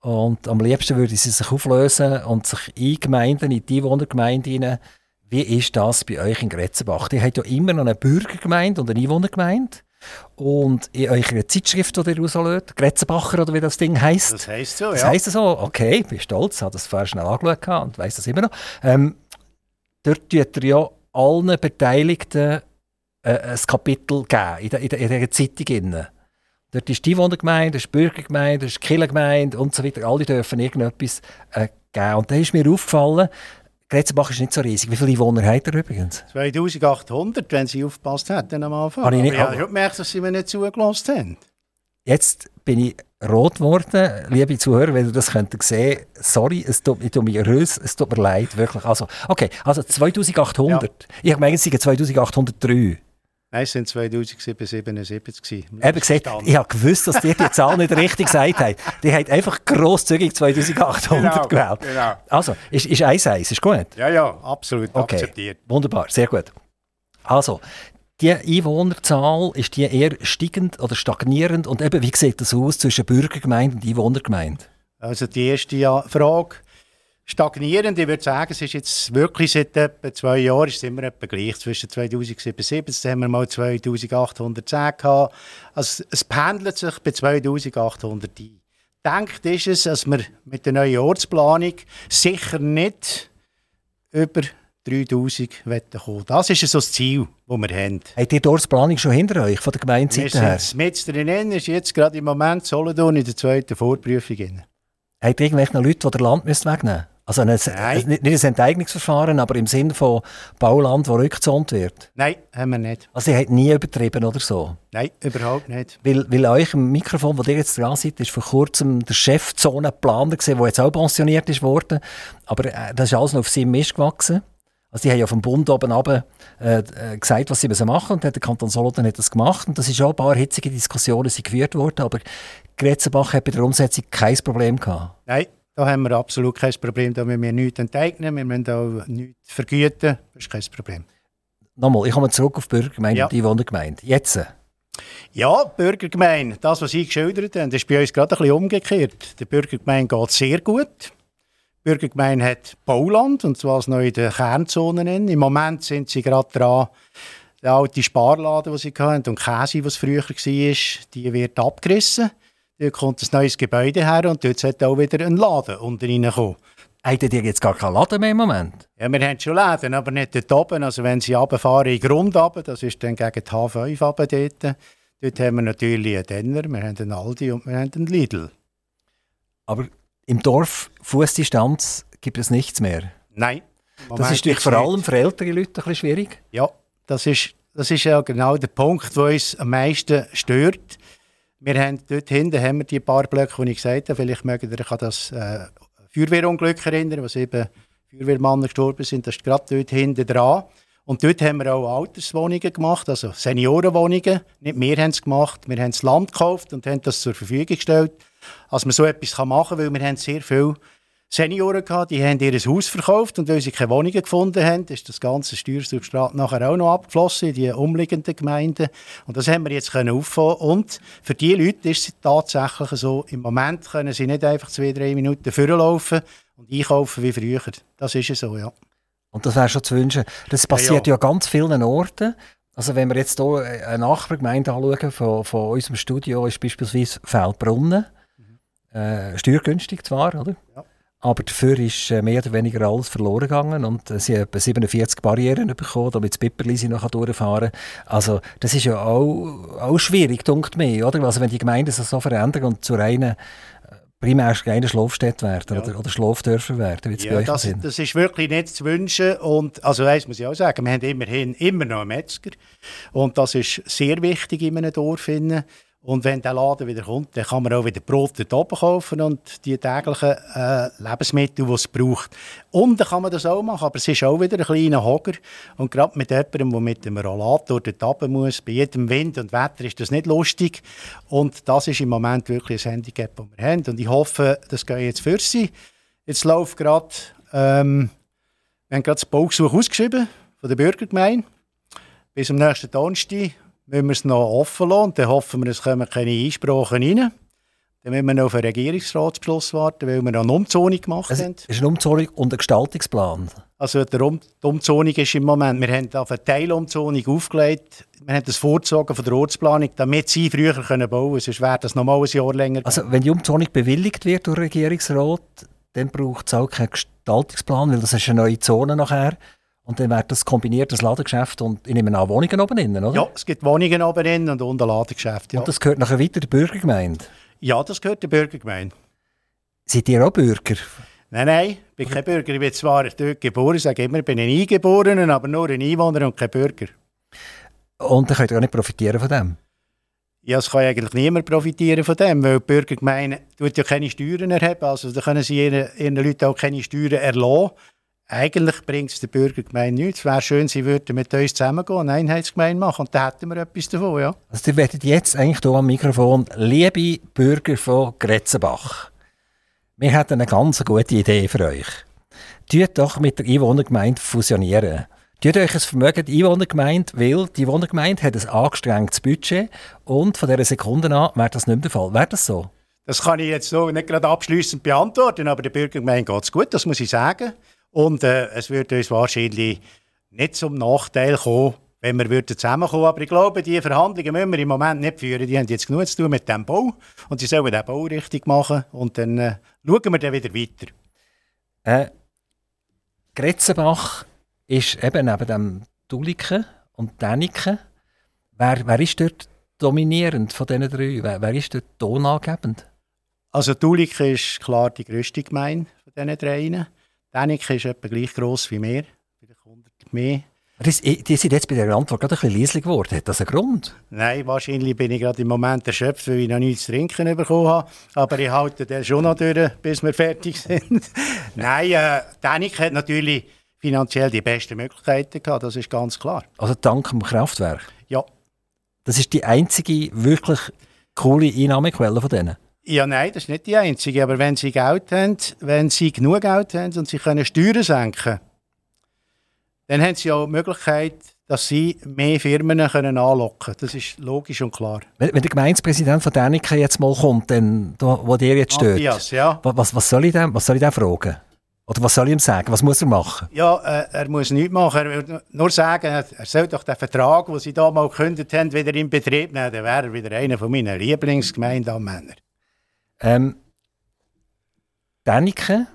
und am liebsten würden sie sich auflösen und sich in Gemeinden, in die Einwohnergemeinden wie ist das bei euch in Gretzenbach? Ihr habt ja immer noch eine Bürgergemeinde und eine Einwohnergemeinde. Und in eurer Zeitschrift, die ihr rauslöst, Gretzenbacher oder wie das Ding heisst. Das heisst so, ja. Das heisst so, okay, ich bin stolz, habe das vorher schnell angeschaut und weiss das immer noch. Ähm, dort tut ihr ja allen Beteiligten äh, ein Kapitel geben, in, der, in, der, in dieser Zeitung. Dort ist die Einwohnergemeinde, das ist die Bürgergemeinde, das ist die Kirchengemeinde und so weiter. Alle dürfen irgendetwas äh, geben. Und da ist mir aufgefallen, Gretzenbach ist nicht so riesig. Wie viele Einwohner hat er übrigens? 2800, wenn sie aufgepasst hätten am Anfang. Habe ich nicht, ich habe gemerkt, dass sie mir nicht zugelassen haben. Jetzt bin ich rot geworden, liebe Zuhörer, wenn ihr das könnt sehen. Sorry, es tut, ich tut mir rös, es tut mir leid, wirklich. Also, okay, also 2800. Ja. Ich habe gemeint, es sind 2803. Nein, es waren 2077. Eben gesagt, ich habe gewusst, dass die die Zahl nicht richtig gesagt haben. Die haben einfach grosszügig 2800 genau, gewählt. Genau. Also, ist, ist 1-1, ist gut? Ja, ja, absolut okay. akzeptiert. Wunderbar, sehr gut. Also, die Einwohnerzahl, ist die eher steigend oder stagnierend? Und eben, wie sieht das aus zwischen Bürgergemeinde und Einwohnergemeinde? Also die erste Frage stagnierend. Ich würde sagen, es ist jetzt wirklich seit etwa zwei Jahren ist es immer etwa gleich. Zwischen 2007 und 2017 haben wir mal 2810 gehabt. Also es pendelt sich bei 2800 ein. Denkt ist es, dass wir mit der neuen Ortsplanung sicher nicht über 3000 kommen. Das ist so das Ziel, das wir haben. Habt ihr die Ortsplanung schon hinter euch, von der Gemeindeseite her? Mit drin ist jetzt gerade im Moment Solothurn in der zweiten Vorprüfung. Habt ihr irgendwelche Leute, die der Land wegnehmen müssen? Also ein, ein, nicht ein Enteignungsverfahren, aber im Sinne von Bauland, das rückgezont wird? Nein, haben wir nicht. Also ihr habt nie übertrieben oder so? Nein, überhaupt nicht. Weil, weil euch im Mikrofon, wo ihr jetzt dran seid, ist vor kurzem der Chefzonenplaner gesehen, der jetzt auch pensioniert ist worden. Aber äh, das ist alles noch auf seinem Mist gewachsen. Also die haben ja vom Bund oben runter, äh, äh, gesagt, was sie machen müssen und der Kanton Solothurn hat das gemacht und das ist auch ein paar hitzige Diskussionen sind geführt worden, aber Gretzenbach hat bei der Umsetzung kein Problem gehabt. Nein, da haben wir absolut kein Problem. Da müssen wir nichts enteignen, wir müssen auch nichts vergüten. Das ist kein Problem. Nochmal, ich komme zurück auf die Bürgergemeinde ja. und die Einwohnergemeinde. Jetzt? Ja, Bürgergemeinde, das, was Sie geschildert haben, ist bei uns gerade ein bisschen umgekehrt. Der Bürgergemeinde geht sehr gut. Hat Bauland, und zwar noch in den Kernzonen. Im Moment sind sie gerade dran, die alte Sparladen, die sie hatten, und Käse, was früher war, die wird abgerissen. Dort kommt ein neues Gebäude her und dort sollte auch wieder ein Laden unten reinkommen. Habt ihr jetzt gar keinen Laden mehr im Moment? Ja, wir haben schon Läden, aber nicht dort oben. Also wenn Sie runterfahren in den Grund runter, das ist dann gegen die H5 runter dort, dort haben wir natürlich einen Denner, wir haben einen Aldi und wir haben einen Lidl. Aber im Dorf, Fußdistanz, gibt es nichts mehr? Nein. Das ist vor allem für ältere Leute ein bisschen schwierig? Ja, das ist, das ist ja genau der Punkt, der uns am meisten stört. Wir haben dort hinten haben wir die paar Blöcke, die ich gesagt habe. Vielleicht mögt ihr an das äh, Feuerwehrunglück erinnern, wo eben Feuerwehrmannen gestorben sind. Das ist gerade dort hinten dran. Und dort haben wir auch Alterswohnungen gemacht, also Seniorenwohnungen. Nicht wir haben es gemacht, wir haben das Land gekauft und haben das zur Verfügung gestellt, dass man so etwas machen kann, weil wir haben sehr viele Senioren gehabt, die haben ihr Haus verkauft und weil sie keine Wohnungen gefunden haben, ist das ganze Steuersubstrat nachher auch noch abgeflossen in die umliegenden Gemeinden. Und das haben wir jetzt können auffangen. Und für die Leute ist es tatsächlich so, im Moment können sie nicht einfach zwei, drei Minuten vorlaufen und einkaufen wie früher. Das ist so, ja. Und das wäre schon zu wünschen. Das passiert ja, ja. ja ganz vielen Orten. Also wenn wir jetzt hier eine Nachbargemeinde anschauen von, von unserem Studio, ist beispielsweise Feldbrunnen. Äh, steuergünstig zwar, oder? Ja. Aber dafür ist äh, mehr oder weniger alles verloren gegangen und äh, sie haben etwa 47 Barrieren bekommen, damit das Pipperli noch durchfahren kann. Also das ist ja auch, auch schwierig, denkt mir, oder? Also wenn die Gemeinden sich so verändern und zu reinen primär keine Schlafstätte werden ja. oder, oder Schlafdörfer werden, wie ja, das, das ist wirklich nicht zu wünschen und also eins muss ich auch sagen, wir haben immerhin immer noch einen Metzger und das ist sehr wichtig in einem Dorf. Finden. Und wenn der Laden wieder kommt, dann kann man auch wieder Brot dort oben kaufen und die täglichen äh, Lebensmittel, die es braucht. Und dann kann man das auch machen, aber es ist auch wieder ein kleiner Hocker. Und gerade mit jemandem, der mit dem Rollator dort runter muss, bei jedem Wind und Wetter ist das nicht lustig. Und das ist im Moment wirklich ein Handicap, das wir haben. Und ich hoffe, das geht jetzt für Sie. Jetzt läuft gerade, ähm, wir haben gerade das Baugesuch ausgeschrieben von der Bürgergemeinde. Bis am nächsten Donnerstag müssen wir es noch offen lassen. Und dann hoffen wir, es kommen keine Einsprachen rein. Dann müssen wir noch auf einen Regierungsratsbeschluss warten, weil wir noch eine Umzonung gemacht es haben. Es ist eine Umzonung und ein Gestaltungsplan. Also der um die Umzonung ist im Moment, wir haben eine Teilumzonung aufgelegt. Wir haben das vorgezogen von der Ortsplanung, damit sie früher können bauen können. Sonst wäre das noch mal ein Jahr länger. Also wenn die Umzonung bewilligt wird durch den Regierungsrat, dann braucht es auch keinen Gestaltungsplan, weil das ist eine neue Zone nachher. Und dann wird das kombiniert, das Ladengeschäft und ich nehme an Wohnungen oben innen, oder? Ja, es gibt Wohnungen oben innen und unten Ladengeschäft, ja. Und das gehört nachher weiter der Bürgergemeinde? Ja, das gehört der Bürgergemeinde. Seid ihr auch Bürger? Nein, nein, ich bin kein Bürger. Ich bin zwar dort geboren, ich sage immer, ich bin ein Eingeborener, aber nur ein Einwohner und kein Bürger. Und dann könnt ihr auch nicht profitieren von dem? Ja, es kann eigentlich niemand profitieren von dem, weil die Bürgergemeinde tut ja keine Steuern erheben, also da können sie ihren, ihren Leuten auch keine Steuern erlassen. Eigentlich bringt es der Bürgergemeinde nichts. Es wäre schön, sie würden mit uns zusammengehen und eine Einheitsgemeinde machen. Und da hätten wir etwas davon, ja. Also ihr werdet jetzt eigentlich hier am Mikrofon, liebe Bürger von Gretzenbach, wir hätten eine ganz gute Idee für euch. Tut doch mit der Einwohnergemeinde fusionieren. Tut euch ein Vermögen die Einwohnergemeinde, weil die Einwohnergemeinde hat ein angestrengtes Budget und von dieser Sekunde an wäre das nicht mehr der Fall. Wäre das so? Das kann ich jetzt so nicht gerade abschließend beantworten, aber der Bürgergemeinde geht es gut, das muss ich sagen. Und äh, es würde uns wahrscheinlich nicht zum Nachteil kommen, wenn wir würden zusammenkommen Aber ich glaube, diese Verhandlungen müssen wir im Moment nicht führen. Die haben jetzt genug zu tun mit dem Bau. Und sie sollen den Bau richtig machen. Und dann äh, schauen wir dann wieder weiter. Äh, Gretzenbach ist eben neben dem Duliken und Däniken. Wer, wer ist dort dominierend von diesen drei? Wer, wer ist dort tonangebend? Also Duliken ist klar die grösste Gemeinde von diesen Däniken ist etwa gleich gross wie wir, vielleicht 100 mehr. Die, die sind jetzt bei der Antwort gerade ein bisschen leislich geworden. Hat das einen Grund? Nein, wahrscheinlich bin ich gerade im Moment erschöpft, weil ich noch nichts zu trinken bekommen habe. Aber ich halte den schon noch durch, bis wir fertig sind. (laughs) Nein, äh, Dänik hat natürlich finanziell die besten Möglichkeiten gehabt, das ist ganz klar. Also dank dem Kraftwerk? Ja. Das ist die einzige wirklich coole Einnahmequelle von denen? Ja, nein, das ist nicht die einzige. Aber wenn sie Geld haben, wenn sie genug Geld haben und sie können Steuern senken, dann haben sie auch die Möglichkeit, dass sie mehr Firmen können anlocken können. Das ist logisch und klar. Wenn, wenn der Gemeindepräsident von Däniken jetzt mal kommt, dann, wo der jetzt steht, Matthias, ja. was, was, soll ich dem, was soll ich dem fragen? Oder was soll ich ihm sagen? Was muss er machen? Ja, äh, er muss nichts machen. Er will nur sagen, er soll doch den Vertrag, den sie da mal gekündigt haben, wieder in Betrieb nehmen. Dann wäre er wieder einer meiner Lieblingsgemeindeanmänner. Ähm, Däniken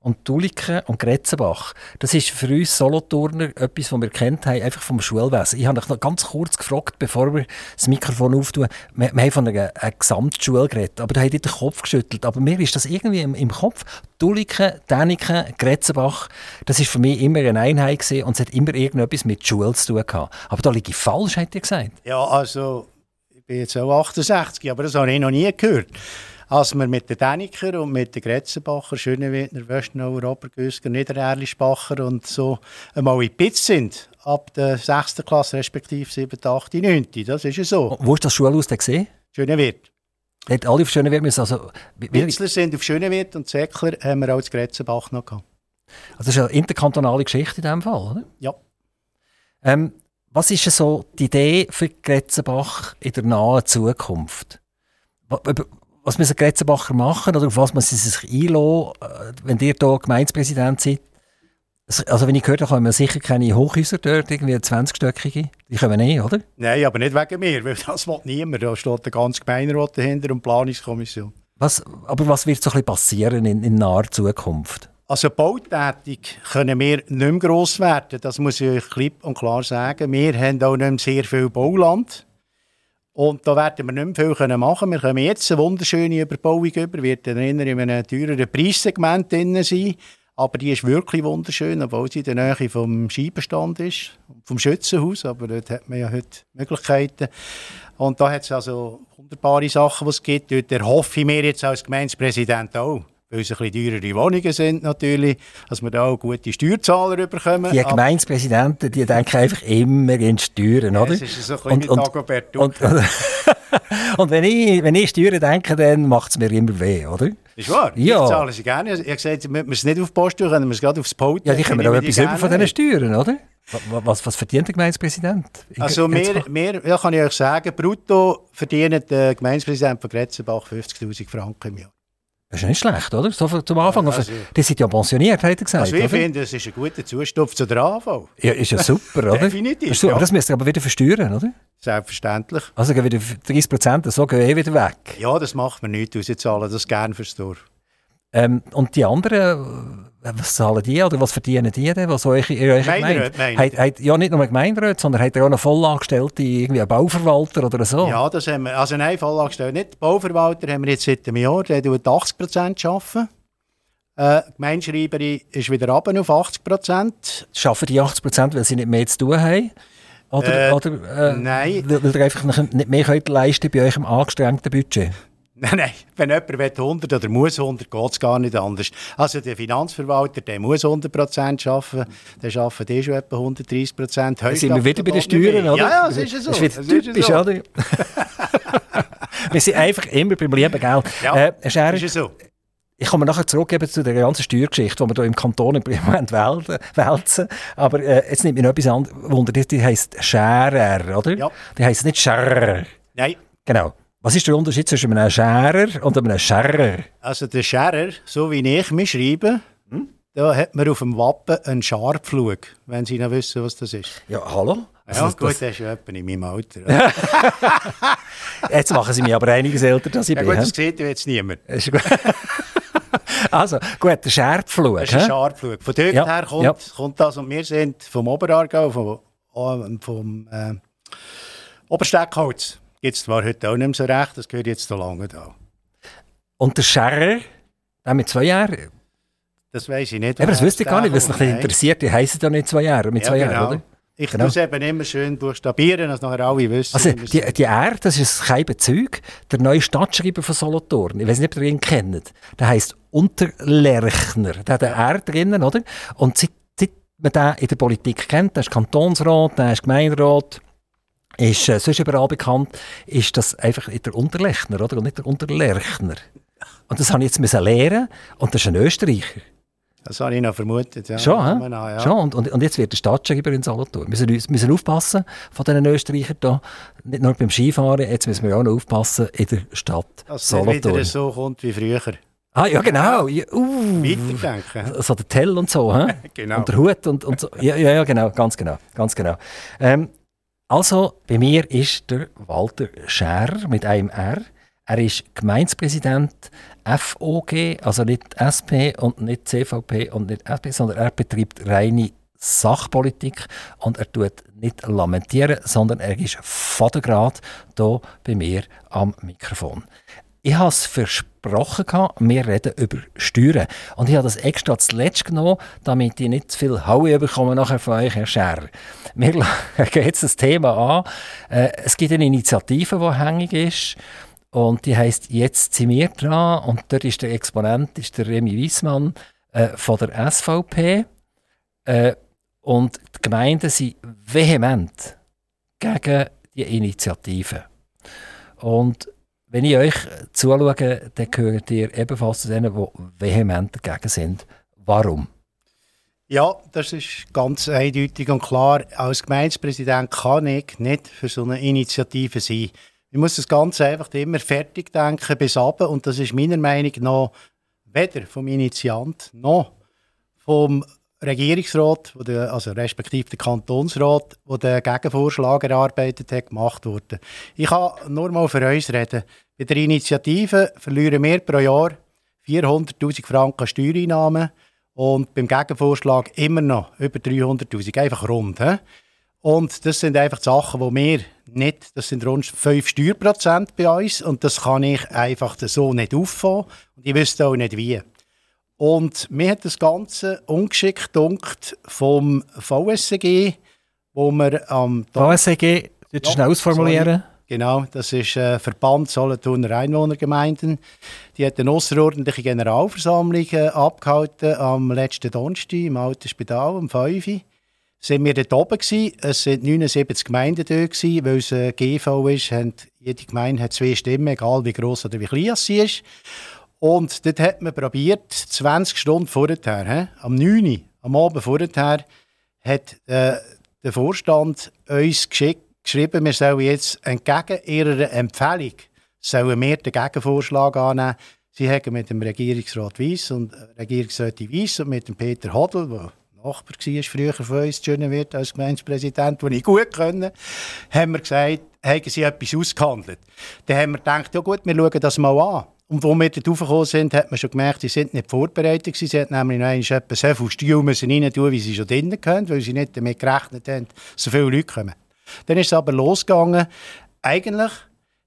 und Tuliken und Gretzenbach, das ist für uns Solothurner etwas, was wir kennt haben, einfach vom Schulwesen. Ich habe noch ganz kurz gefragt, bevor wir das Mikrofon auftun. Wir, wir haben von einer, einer Gesamtschule geredet, aber da hat den Kopf geschüttelt. Aber mir ist das irgendwie im, im Kopf. Tuliken, Däniken, Gretzenbach, das ist für mich immer eine Einheit gewesen und es hat immer irgendetwas mit Schule zu tun gehabt. Aber da liege ich falsch, hat ihr gesagt. Ja, also, ich bin jetzt auch 68, aber das habe ich noch nie gehört als wir mit den Däniker und mit den Gretzenbacher, Schönewedner, Wöstnauer, Obergüsker, Niedererlisbacher und so einmal in Pitz sind, ab der 6. Klasse respektive 7., 8., 9. Das ist ja so. Wo ist das Schulhaus denn gesehen? Schönewed. Dort alle auf Schönewirt müssen. Also, Witzler sind auf Schönewirt und Säckler haben wir auch das Gretzenbach noch gehabt. Also das ist eine interkantonale Geschichte in diesem Fall, oder? Ja. Ähm, was ist so die Idee für Gretzenbach in der nahen Zukunft? Was müssen Gretzenbacher machen oder auf was müssen sie sich einlassen, äh, wenn ihr hier Gemeindepräsident seid? Also wenn ich gehört habe, kommen sicher keine Hochhäuser dort, irgendwie 20-stöckige. Die kommen nicht, oder? Nein, aber nicht wegen mir, weil das will niemand. Da steht der ganze Gemeinderat dahinter und die Planungskommission. Was, aber was wird so ein bisschen passieren in, in naher Zukunft? Also bautätig können wir nicht mehr gross werden, das muss ich euch klipp und klar sagen. Wir haben auch nicht mehr sehr viel Bauland. Und da werden wir nicht mehr viel machen Wir können jetzt eine wunderschöne Überbauung über, wird dann in einem teureren Preissegment drin sein. Aber die ist wirklich wunderschön, obwohl sie in der Nähe vom Skibestand ist, vom Schützenhaus. Aber dort hat man ja heute Möglichkeiten. Und da hat es also wunderbare Sachen, die es gibt. Dort erhoffe ich mir jetzt als Gemeindepräsident auch weil es ein bisschen teurere Wohnungen sind natürlich, dass wir da auch gute Steuerzahler bekommen. Die Gemeindepräsidenten, die denken einfach immer in Steuern, oder? Das ist so ein bisschen und, und, und, (laughs) und, wenn, ich, wenn ich Steuern denke, dann macht es mir immer weh, oder? Ist wahr? Ja. Ich zahle sie gerne. Ich habe gesagt, wir es nicht auf die Post tun, können wir es gerade aufs Pult Ja, die können wir auch etwas über von diesen Steuern, oder? Was, was verdient der Gemeindepräsident? Also wir, wir, ja, kann ich euch sagen, brutto verdient der Gemeindepräsident von Gretzenbach 50'000 Franken im Jahr. Das ist nicht schlecht, oder? So zum Anfang. Also, die sind ja pensioniert, hat er gesagt. Also ich finde, das ist ein guter Zustupf zu der AV. Ja, ist ja super, (laughs) oder? Definitiv. Das, aber das müsst ihr aber wieder versteuern, oder? Selbstverständlich. Also gehen wieder 30 Prozent, so gehen eh wieder weg. Ja, das macht man nicht aus. Ich zahle das gerne fürs Dorf. Ähm, und die anderen, was zahlen die oder was verdienen die denn? Was euch, in eurer Gemeinde? ja, nicht nur Gemeinderat, sondern hat er auch noch Vollangestellte, irgendwie einen Bauverwalter oder so? Ja, das haben wir. Also nein, Vollangestellte nicht. Bauverwalter haben wir jetzt seit einem Jahr, der tut 80 Prozent arbeiten. Äh, Gemeindeschreiberin ist wieder runter auf 80 Prozent. Schaffen die 80 Prozent, weil sie nicht mehr zu tun haben? Oder, Äh, oder äh, nein. weil, weil ihr einfach nicht mehr könnt leisten bei eurem angestrengten Budget? (laughs) Nein, nein, wenn jemand will 100 oder muss 100, geht es gar nicht anders. Also der Finanzverwalter, der muss 100% arbeiten, der arbeitet eh schon etwa 130%. Da sind wir wieder bei den Steuern, oder? Ja, ja, das ist ja so. Das ist wieder typisch, so. oder? (laughs) wir sind einfach immer beim lieben Geld. Ja, äh, Scherer, ist ja so. Ich komme nachher zurückgeben zu der ganzen Steuergeschichte, die wir hier im Kanton im Moment wälzen. Aber äh, jetzt nimmt mich noch etwas an. Wunder, die, die heisst Scherer, oder? Ja. Die heisst nicht Scherer. Nein. Genau. Was ist der Unterschied zwischen einem Scherer und einem Scherrer? Also der Scherer, so wie ich mich schreibe, Hm? da hat man auf dem Wappen einen Scharpflug, wenn Sie noch wissen, was das ist. Ja, hallo? Ja, Also gut, das, das ist ja etwa in meinem Alter. ja, (laughs) jetzt machen Sie mich aber einiges älter, als ich bin. gut, das sieht ja jetzt niemand. Ist gut. (laughs) also, gut, der Scherpflug. Das ist ein? Scharpflug. Von dort Ja, her kommt, ja. kommt das. Und wir sind vom Oberaargau, vom, ähm, vom äh, Obersteckholz. Es zwar heute auch nicht mehr so recht, das gehört jetzt so lange da. Und der Scherrer, der mit zwei Jahren. Das weiß ich nicht. Aber das wüsste ich gar nicht, weil es mich interessiert. Die heissen ja nicht zwei Jahre, mit Ja, zwei genau. Jahren, oder? Ich Genau. es eben immer schön buchstabieren, dass nachher alle wissen. Also, die, die R, das ist ein Zeug, der neue Stadtschreiber von Solothurn. Ich weiß nicht, ob ihr ihn kennt. Der heisst Unterlerchner. Der hat ein R drinnen, oder? Und seit, seit man den in der Politik kennt, der ist Kantonsrat, der ist Gemeinderat, ist äh, sonst überall bekannt, ist das einfach der Unterlechner, oder? Und nicht der Unterlerchner. Und das habe ich jetzt müssen lernen und das ist ein Österreicher. das habe ich noch vermutet. Ja. Schon? Ja. Schon. Und, und, und jetzt wird der Stadtschreiber in Solothurn. Wir müssen, uns- müssen aufpassen von diesen Österreichern hier. Nicht nur beim Skifahren, jetzt müssen wir auch noch aufpassen in der Stadt Dass es nicht wieder Solothurn. so kommt wie früher. Ah, ja, genau. Ja, uh, Weiterdenken. so der Tell und so, hä? (laughs) Genau. Und der Hut und, und so. Ja, ja, ja, genau, ganz genau. Ganz genau. Ähm, also, bei mir ist der Walter Scherer mit einem R. Er ist Gemeindepräsident FOG, also nicht SP und nicht CVP und nicht SP, sondern er betreibt reine Sachpolitik und er tut nicht lamentieren, sondern er ist Vatergrad hier bei mir am Mikrofon. Ich habe es versprochen, wir reden über Steuern. Und ich habe das extra zuletzt genommen, damit ich nicht zu viel Haue bekomme nachher von euch, Herr Scherer. Wir (laughs) gehen jetzt das Thema an. Äh, es gibt eine Initiative, die hängig ist. Und die heisst «Jetzt sind wir dran». Und dort ist der Exponent ist der Remy Wiesmann äh, von der SVP. Äh, und die Gemeinden sind vehement gegen die Initiative. Und wenn ich euch zuschaue, dann gehört ihr ebenfalls zu denen, die vehement dagegen sind. Warum? Ja, das ist ganz eindeutig und klar. Als Gemeindepräsident kann ich nicht für so eine Initiative sein. Ich muss das Ganze einfach immer fertig denken bis runter. Und das ist meiner Meinung nach weder vom Initiant noch vom Regierungsrat, also respektive der Kantonsrat, der den Gegenvorschlag erarbeitet hat, gemacht worden. Ich kann nur mal für uns reden. Bei der Initiative verlieren wir pro Jahr 400'000 Franken Steuereinnahmen und beim Gegenvorschlag immer noch über 300'000, einfach rund. He? Und das sind einfach Sachen, die wir nicht, das sind rund 5 Steuerprozent bei uns und das kann ich einfach so nicht auffangen und ich wüsste auch nicht wie. Und mir hat das Ganze ungeschickt dunkt vom VSCG, wo wir am... VSCG, du ja, schnell ausformulieren? Sorry. Genau, das ist ein Verband Solothurner Einwohnergemeinden. Die hat eine außerordentliche Generalversammlung äh, abgehalten am letzten Donnerstag im Alten Spital um 5 Uhr. Sind wir dort oben gewesen. Es waren 79 Gemeinden dort gewesen, weil es ein GV ist. Jede Gemeinde hat zwei Stimmen, egal wie groß oder wie klein sie ist. Und dort hat man probiert, 20 Stunden vorher, he, am 9 Uhr, am Abend vorher, hat äh, der Vorstand uns geschickt, geschrieben, wir sollen jetzt entgegen ihrer Empfehlung sollen wir den Gegenvorschlag annehmen. Sie haben mit dem Regierungsrat Weiss und äh, Regierungsrätin Weiss und mit dem Peter Hodl, der Nachbar war früher von uns, wird als Gemeindepräsident, den ich gut können, haben wir gesagt, haben sie etwas ausgehandelt. Dann haben wir gedacht, ja gut, wir schauen das mal an. Und wo wir dort raufgekommen sind, hat man schon gemerkt, sie sind nicht vorbereitet Sie hat nämlich noch etwa so viel Stil rein tun, wie sie schon drinnen können, weil sie nicht damit gerechnet haben, so viele Leute kommen. Dann ist es aber losgegangen. Eigentlich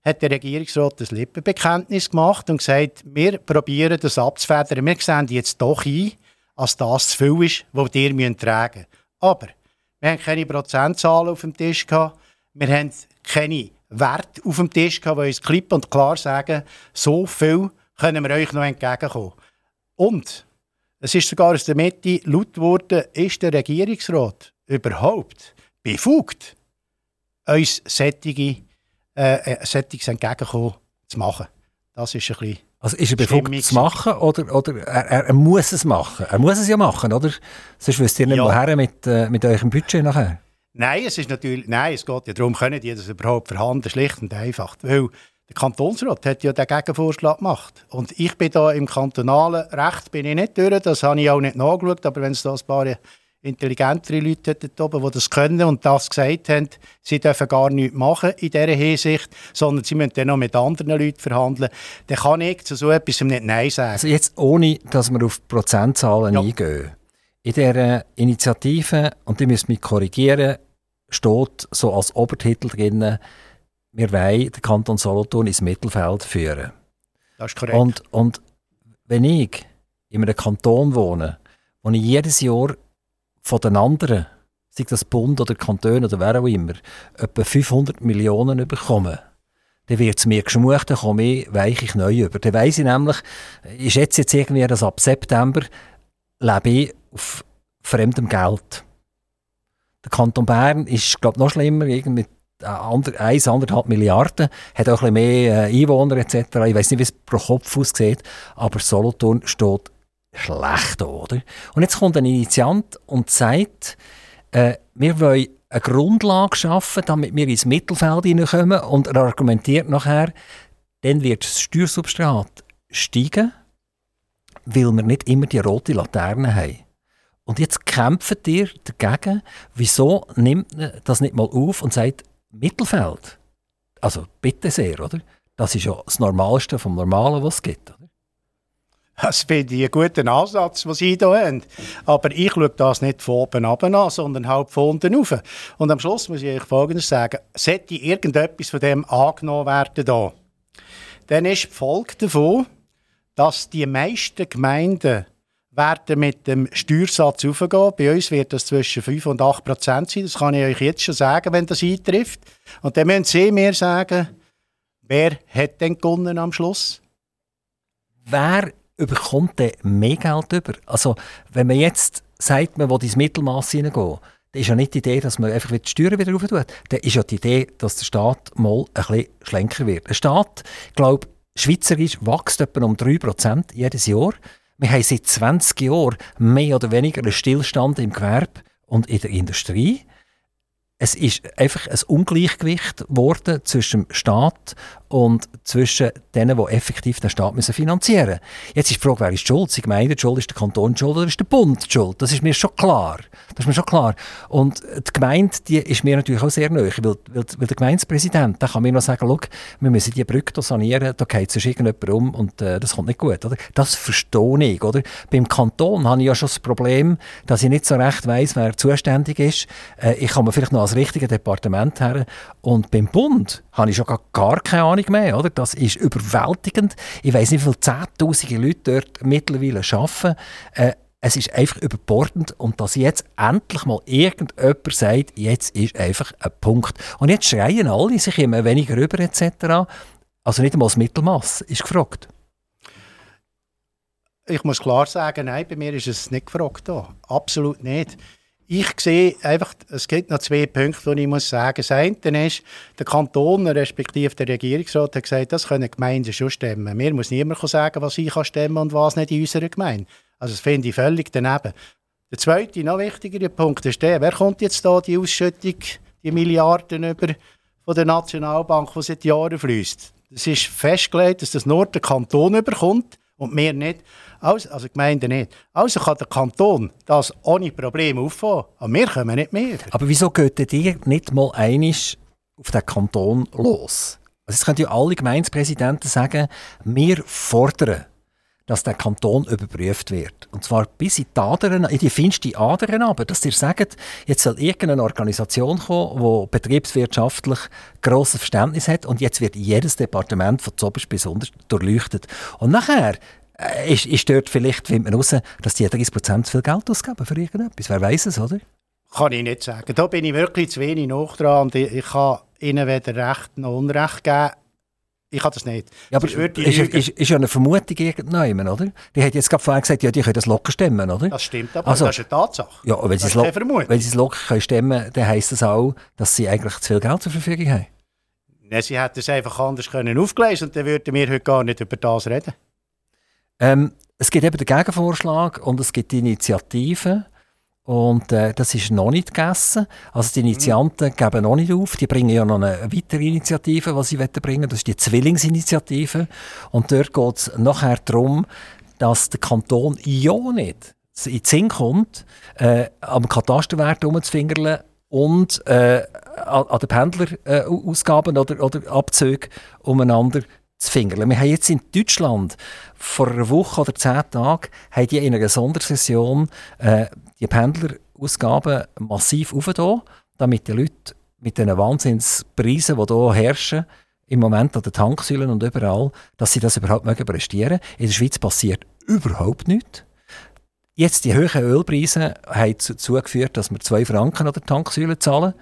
hat der Regierungsrat das Lippenbekenntnis gemacht und gesagt, wir probieren das abzufedern. Wir sehen jetzt doch ein, als das zu viel ist, was ihr tragen müsst. Aber wir haben keine Prozentzahlen auf dem Tisch gehabt. Wir haben keine Werte auf dem Tisch gehabt, die uns klipp und klar sagen, so viel können wir euch noch entgegenkommen. Und es ist sogar aus der Mitte laut geworden, ist der Regierungsrat überhaupt befugt, uns solche, äh, äh solches Entgegenkommen zu machen. Das ist ein bisschen also ist er befugt zu machen oder, oder er, er, muss es machen? Er muss es ja machen, oder? Sonst wüsst ihr nicht, ja. woher mit, äh, mit eurem Budget nachher. Nein, es ist natürlich, nein, es geht ja darum, können die das überhaupt verhandeln, schlicht und einfach. Weil der Kantonsrat hat ja den Gegenvorschlag gemacht. Und ich bin da im kantonalen Recht bin ich nicht durch, das habe ich auch nicht nachgeschaut, aber wenn es da ein paar intelligentere Leute dort oben, die das können und das gesagt haben, sie dürfen gar nichts machen in dieser Hinsicht, sondern sie müssen dann noch mit anderen Leuten verhandeln, dann kann ich zu so etwas nicht Nein sagen. Also jetzt ohne, dass wir auf Prozentzahlen ja. eingehen. In dieser Initiative, und die müssen mich korrigieren, steht so als Obertitel drin, wir wollen den Kanton Solothurn ins Mittelfeld führen. Das ist korrekt. Und, und wenn ich in einem Kanton wohne, wo ich jedes Jahr von den anderen, sei das Bund oder Kanton oder wer auch immer, etwa 500 Millionen bekommen, dann wird es mir geschmucht, dann komme ich, weiche ich neu über. Dann weiss ich nämlich, ich schätze jetzt irgendwie, dass ab September lebe ich auf fremdem Geld. Der Kanton Bern ist, glaube ich, noch schlimmer, irgendwie mit 1,5 Milliarden, hat auch ein bisschen mehr äh, Einwohner etc. Ich weiß nicht, wie es pro Kopf aussieht, aber Solothurn steht schlecht, oder? Und jetzt kommt ein Initiant und sagt, äh, wir wollen eine Grundlage schaffen, damit wir ins Mittelfeld hineinkommen und er argumentiert nachher, dann wird das Steuersubstrat steigen, weil wir nicht immer die rote Laterne haben. Und jetzt kämpft ihr dagegen, wieso nimmt das nicht mal auf und sagt, Mittelfeld? Also bitte sehr, oder? Das ist ja das Normalste vom Normalen, was es gibt. Das finde ich einen guten Ansatz, den Sie hier haben. Aber ich schaue das nicht von oben ab an, sondern halt von unten rauf. Und am Schluss muss ich euch Folgendes sagen. Sollte irgendetwas von dem angenommen werden, da, dann ist die Folge davon, dass die meisten Gemeinden werden mit dem Steuersatz aufgehen. Bei uns wird das zwischen 5 und 8 Prozent sein. Das kann ich euch jetzt schon sagen, wenn das eintrifft. Und dann müssen Sie mir sagen, wer hat denn gewonnen am Schluss? Wer überkommt der mehr Geld über. Also, wenn man jetzt sagt, man will ins Mittelmaß hineingehen, dann ist ja nicht die Idee, dass man einfach die Steuern wieder rauf tut. Dann ist ja die Idee, dass der Staat mal ein bisschen schlenker wird. Der Staat, glaube schweizerisch, wächst etwa um 3% jedes Jahr. Wir haben seit 20 Jahren mehr oder weniger einen Stillstand im Gewerbe und in der Industrie. Es ist einfach ein Ungleichgewicht geworden zwischen dem Staat und zwischen denen, die effektiv den Staat müssen finanzieren müssen. Jetzt ist die Frage, wer ist schuld? Die Gemeinde schuld, ist der Kanton schuld oder ist der Bund schuld? Das ist mir schon klar. Das ist mir schon klar. Und die Gemeinde, die ist mir natürlich auch sehr nöch, weil, weil, weil der Gemeindepräsident, der kann mir noch sagen, schau, wir müssen die Brücke sanieren, da geht sonst irgendjemand um und äh, das kommt nicht gut. Oder? Das verstehe ich. Oder? Beim Kanton habe ich ja schon das Problem, dass ich nicht so recht weiss, wer zuständig ist. Äh, ich kann mir vielleicht noch als richtige Departement her. Und beim Bund habe ich schon gar, keine Ahnung mehr. Oder? Das ist überwältigend. Ich weiß nicht, wie viele Zehntausende Leute dort mittlerweile arbeiten. Äh, es ist einfach überbordend und dass jetzt endlich mal irgendjemand sagt, jetzt ist einfach ein Punkt. Und jetzt schreien alle sich immer weniger rüber etc. Also nicht einmal das Mittelmaß ist gefragt. Ich muss klar sagen, nein, bei mir ist es nicht gefragt. Absolut nicht. Ich sehe einfach, es gibt noch zwei Punkte, die ich muss sagen. Das eine ist, der Kanton, respektive der Regierungsrat, hat gesagt, das können Gemeinden schon stemmen. Mir muss niemand sagen, was ich stemmen kann und was nicht in unserer Gemeinde. Also das finde ich völlig daneben. Der zweite, noch wichtigere Punkt ist der, wer kommt jetzt da die Ausschüttung, die Milliarden über von der Nationalbank, die seit Jahren fließt? Es ist festgelegt, dass das nur der Kanton überkommt und wir nicht. Also, also Gemeinde nicht. Also kann der Kanton das ohne Probleme auffangen. Aber wir kommen nicht mehr. Aber wieso geht ihr nicht mal einig auf den Kanton los? Also es können ja alle Gemeindepräsidenten sagen, wir fordern, dass der Kanton überprüft wird. Und zwar bis in die Adern, in die feinsten Adern aber, dass ihr sagt, jetzt soll irgendeine Organisation kommen, die betriebswirtschaftlich grosses Verständnis hat und jetzt wird jedes Departement von zoberst bis unter durchleuchtet. Und nachher ist, ist dort vielleicht, findet man raus, dass die 30% zu viel Geld ausgeben für irgendetwas. Wer weiß es, oder? Kann ich nicht sagen. Da bin ich wirklich zu wenig noch dran und ich, ich kann ihnen weder Recht noch Unrecht geben. Ich kann das nicht. Ja, aber ist, ist, ist, ja eine Vermutung irgendjemand, oder? Die hat jetzt gerade vorher gesagt, ja, die können das locker stemmen, oder? Das stimmt, aber also, das ist eine Tatsache. Ja, wenn sie, es wenn sie es locker können stemmen dann heisst das auch, dass sie eigentlich zu viel Geld zur Verfügung haben. Nein, sie hätten es einfach anders können aufgelesen und dann würden wir heute gar nicht über das reden. Ähm, es gibt eben den Gegenvorschlag und es gibt die Initiativen. Und äh, das ist noch nicht gegessen. Also die Initianten mhm. geben noch nicht auf. Die bringen ja noch eine weitere Initiative, die sie bringen wollen. Das ist die Zwillingsinitiative. Und dort geht es nachher darum, dass der Kanton ja nicht in den Sinn kommt, äh, am Katasterwert rumzufingerle und äh, an, an den Pendlerausgaben äh, oder, oder Abzügen umeinander zu fingerle. Wir haben jetzt in Deutschland vor einer Woche oder zehn Tagen haben die in einer Sondersession äh, die Pendlerausgaben massiv aufgetan, damit die Leute mit den Wahnsinnspreisen, die hier herrschen, im Moment an den Tanksäulen und überall, dass sie das überhaupt mögen prestieren. In der Schweiz passiert überhaupt nichts. Jetzt die hohen Ölpreise haben dazu geführt, dass wir zwei Franken an der Tanksäule zahlen.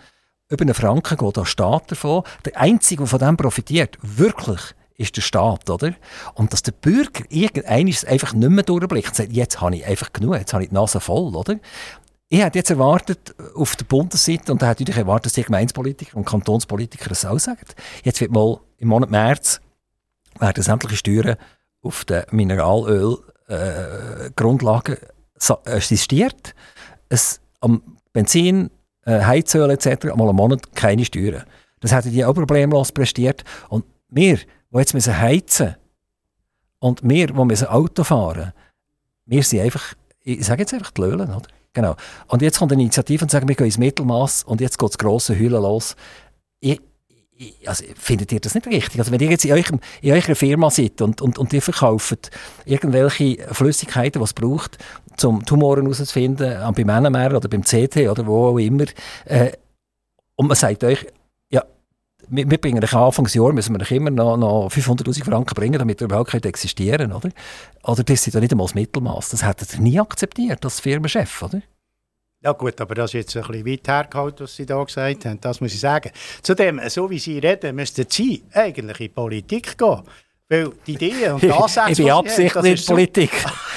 Über einen Franken geht der Staat davon. Der Einzige, der von dem profitiert, wirklich, ist der Staat, oder? Und dass der Bürger irgendeines einfach nicht mehr durchblickt und sagt, jetzt habe ich einfach genug, jetzt habe ich die Nase voll, oder? Ich hätte jetzt erwartet, auf der Bundesseite, und da hätte ich erwartet, dass die Gemeinspolitiker und Kantonspolitiker es auch sagen. Jetzt wird mal im Monat März werden sämtliche Steuern auf den Mineralöl-Grundlagen äh, existiert. Es, am Benzin, äh, Heizöl etc. mal einen Monat keine Steuern. Das hätten die auch problemlos prestiert. Und wir die jetzt müssen heizen und wir, die müssen Auto fahren wir sind einfach, ich sage jetzt einfach die Löhlen, oder? Genau. Und jetzt kommt eine Initiative und sagt, wir gehen ins Mittelmaß und jetzt geht das grosse Heulen los. Ich, ich, also, findet ihr das nicht richtig? Also wenn ihr jetzt in, eurem, in eurer Firma seid und, und, und ihr verkauft irgendwelche Flüssigkeiten, die es braucht, um Tumoren herauszufinden, beim NMR oder beim CT oder wo auch immer, äh, und man sagt euch, wir, wir bringen Anfangsjahr müssen wir immer noch, noch 500'000 Franken bringen, damit er überhaupt existieren kann, oder? Oder das ist ja nicht einmal das Mittelmaß. Das hätte er nie akzeptiert als Firmenchef, oder? Ja gut, aber das ist jetzt ein bisschen weit hergeholt, was Sie da gesagt haben, das muss ich sagen. Zudem, so wie Sie reden, müssten Sie eigentlich in die Politik gehen. Weil die Idee und (laughs) die Ansätze... ich bin absichtlich in Politik.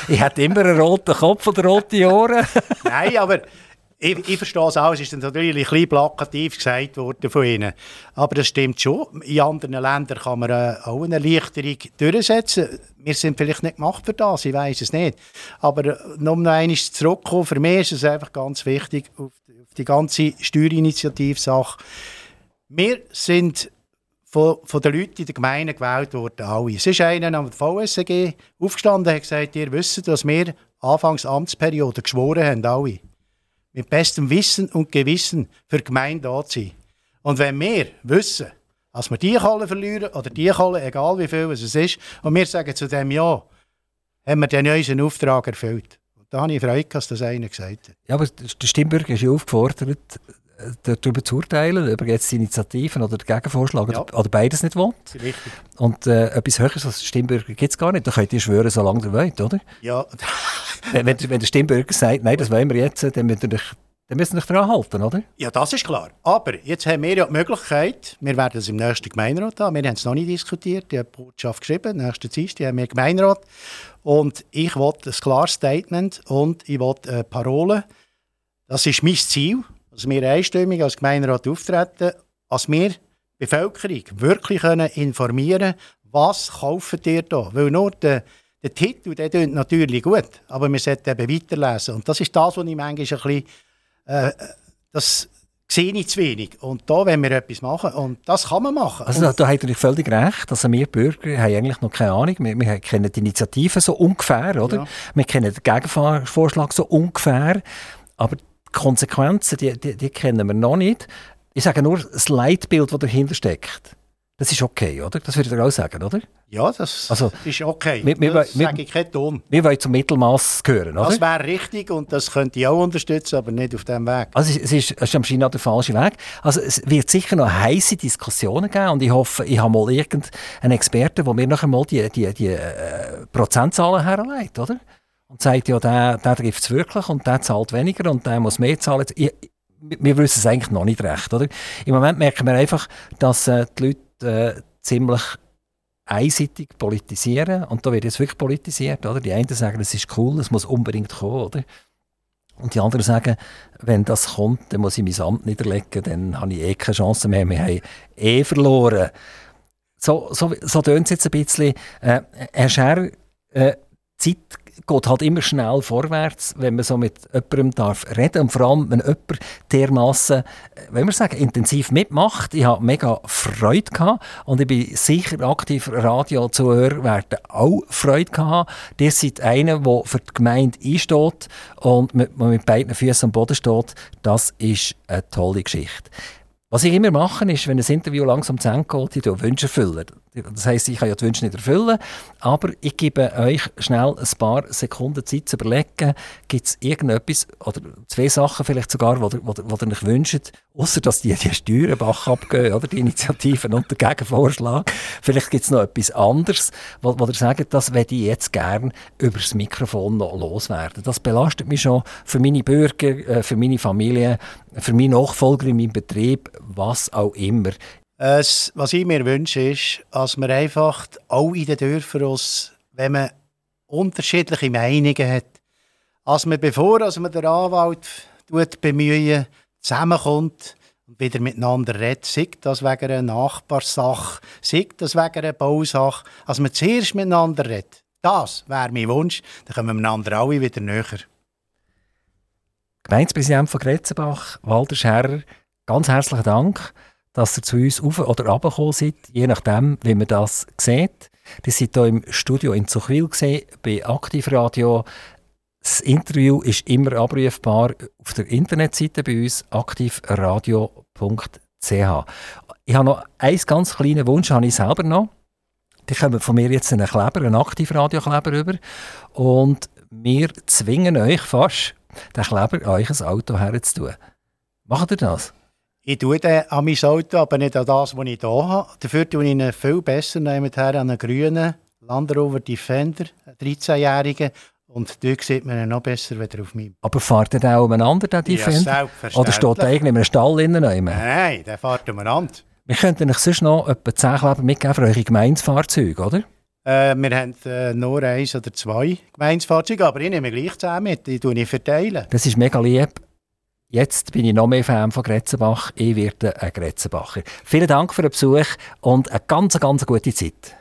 ich hatte immer einen roten Kopf und rote Ohren. (laughs) Nein, aber ich, ich verstehe es auch, es ist natürlich ein bisschen plakativ gesagt worden von Ihnen. Aber das stimmt schon. In anderen Ländern kann man äh, auch eine Erleichterung durchsetzen. Wir sind vielleicht nicht gemacht für das, ich weiß es nicht. Aber äh, noch einmal zurückkommen, für mich ist es einfach ganz wichtig, auf die, auf die ganze Steuerinitiativsache. Wir sind von, von den Leuten in der Gemeinde gewählt worden, alle. Es ist einer am VSG aufgestanden und hat gesagt, ihr wisst, dass wir Anfangs Amtsperiode geschworen haben, alle mit bestem Wissen und Gewissen für die Gemeinde da zu sein. Und wenn wir wissen, dass wir die Kalle verlieren oder die Kalle, egal wie viel es ist, und wir sagen zu dem Ja, haben wir den unseren Auftrag erfüllt. Und da habe ich Freude, dass das einer gesagt hat. Ja, aber der Stimmbürger ist ja aufgefordert, darüber zu urteilen, ob er jetzt Initiativen oder den Gegenvorschlag ja. oder beides nicht will. Richtig. Und äh, etwas Höheres als Stimmbürger gibt es gar nicht. Da könnt ihr schwören, solange ihr wollt, oder? Ja. (laughs) wenn, wenn, der Stimmbürger sagt, nein, das wollen wir jetzt, dann müsst ihr dann müssen wir daran halten, oder? Ja, das ist klar. Aber jetzt haben wir ja die Möglichkeit, wir werden es im nächsten Gemeinderat haben, wir haben es noch nicht diskutiert, die Botschaft geschrieben, nächsten Dienstag haben wir Gemeinderat. Und ich will ein klares Statement und ich will Parole. Das ist mein Ziel dass wir einstimmig als Gemeinderat auftreten, als wir die Bevölkerung wirklich können informieren können, was kaufen ihr da? Weil nur der, der Titel, der klingt natürlich gut, aber wir sollten eben weiterlesen. Und das ist das, was ich manchmal ein bisschen, äh, das sehe ich zu wenig. Und da wollen wir etwas machen und das kann man machen. Also da, da habt ihr völlig recht. Also wir Bürger haben eigentlich noch keine Ahnung. Wir, wir kennen die Initiative so ungefähr, oder? Ja. Wir kennen den Gegenvorschlag so ungefähr. Aber die Konsequenzen, die, die, die, kennen wir noch nicht. Ich sage nur das Leitbild, das dahinter steckt. Das ist okay, oder? Das würde ich auch sagen, oder? Ja, das also, ist okay. Wir, wir, das wir, sage ich keinen Ton. Wir wollen zum Mittelmaß gehören, oder? Das wäre richtig und das könnte ich auch unterstützen, aber nicht auf diesem Weg. Also es ist, es ist am China der falsche Weg. Also es wird sicher noch heiße Diskussionen geben und ich hoffe, ich habe mal irgendeinen Experten, der mir noch einmal die, die, die äh, Prozentzahlen herleitet, oder? Und sagt, ja, der, der trifft es wirklich und der zahlt weniger und der muss mehr zahlen. Ich, wir wissen es eigentlich noch nicht recht. Oder? Im Moment merken wir einfach, dass äh, die Leute äh, ziemlich einseitig politisieren und da wird jetzt wirklich politisiert. Oder? Die einen sagen, es ist cool, es muss unbedingt kommen. Oder? Und die anderen sagen, wenn das kommt, dann muss ich mein Amt niederlegen, dann habe ich eh keine Chance mehr, wir haben eh verloren. So, so, so es jetzt ein bisschen. Äh, Herr Scher, äh, Zeit geht halt immer schnell vorwärts, wenn man so mit jemandem darf reden und vor allem, wenn jemand dermassen, äh, wenn wir sagen, intensiv mitmacht. Ich habe mega Freude gehabt und ich bin sicher, aktiv Radiozuhörer werden auch Freude gehabt. Ihr seid einer, der für die Gemeinde einsteht und mit, mit beiden Füßen am Boden steht. Das ist eine tolle Geschichte. Was ich immer mache, ist, wenn ein Interview langsam zu Ende geht, ich Wünsche erfüllen. Das heisst, ich kann ja die Wünsche nicht erfüllen, aber ich gebe euch schnell ein paar Sekunden Zeit zu überlegen, gibt es irgendetwas oder zwei Sachen vielleicht sogar, die ihr euch wünscht, außer dass die, die Steuern Bach abgehen, oder die Initiativen und der Gegenvorschlag. Vielleicht gibt es noch etwas anderes, wo, wo ihr sagt, das werde ich jetzt gerne über das Mikrofon noch loswerden. Das belastet mich schon für meine Bürger, äh, für meine Familie, für meine Nachfolger in meinem Betrieb, was auch immer. Es, was ich mir wünsche, ist, dass wir einfach auch in den Dörfern, uns, wenn man unterschiedliche Meinungen hat, als man, bevor als man den Anwalt bemühen, zusammenkommt und wieder miteinander redet, sei das wegen einer Nachbarsache, sei das wegen einer Bausache, als man zuerst miteinander redet. Das wäre mein Wunsch, dann kommen wir einander alle wieder näher. Gemeindepräsident von Gretzenbach, Walter Scherrer, ganz herzlichen Dank dass ihr zu uns auf oder runtergekommen seid, je nachdem, wie man das sieht. Ihr seid hier im Studio in Zuchwil gesehen, bei Aktivradio. Das Interview ist immer abrufbar auf der Internetseite bei uns, aktivradio.ch. Ich habe noch einen ganz kleinen Wunsch, habe ich selber noch. Die kommen von mir jetzt einen Kleber, einen Aktivradio-Kleber über. Und wir zwingen euch fast, den Kleber an euch ein Auto herzutun. Macht ihr das? Ich tue den an mein Auto, aber nicht an das, was ich hier habe. Dafür tue ich ihn viel besser her an einen grünen Land Rover Defender, einen 13-jährigen. Und dort sieht man ihn noch besser wieder auf meinem. Aber fährt er auch umeinander, der Defender? Ja, selbstverständlich. Oder steht er eigentlich in einem Stall innen? Nein, der fährt umeinander. Wir könnten euch sonst noch etwa 10 Kleber mitgeben für eure Gemeinsfahrzeuge, oder? Äh, wir haben äh, nur eins oder zwei Gemeinsfahrzeuge, aber ich nehme gleich 10 mit. Die tue ich verteilen. Das ist mega lieb. Jetzt bin ich noch mehr Fan von Gretzenbach. Ich werde ein Gretzenbacher. Vielen Dank für den Besuch und eine ganz, ganz gute Zeit.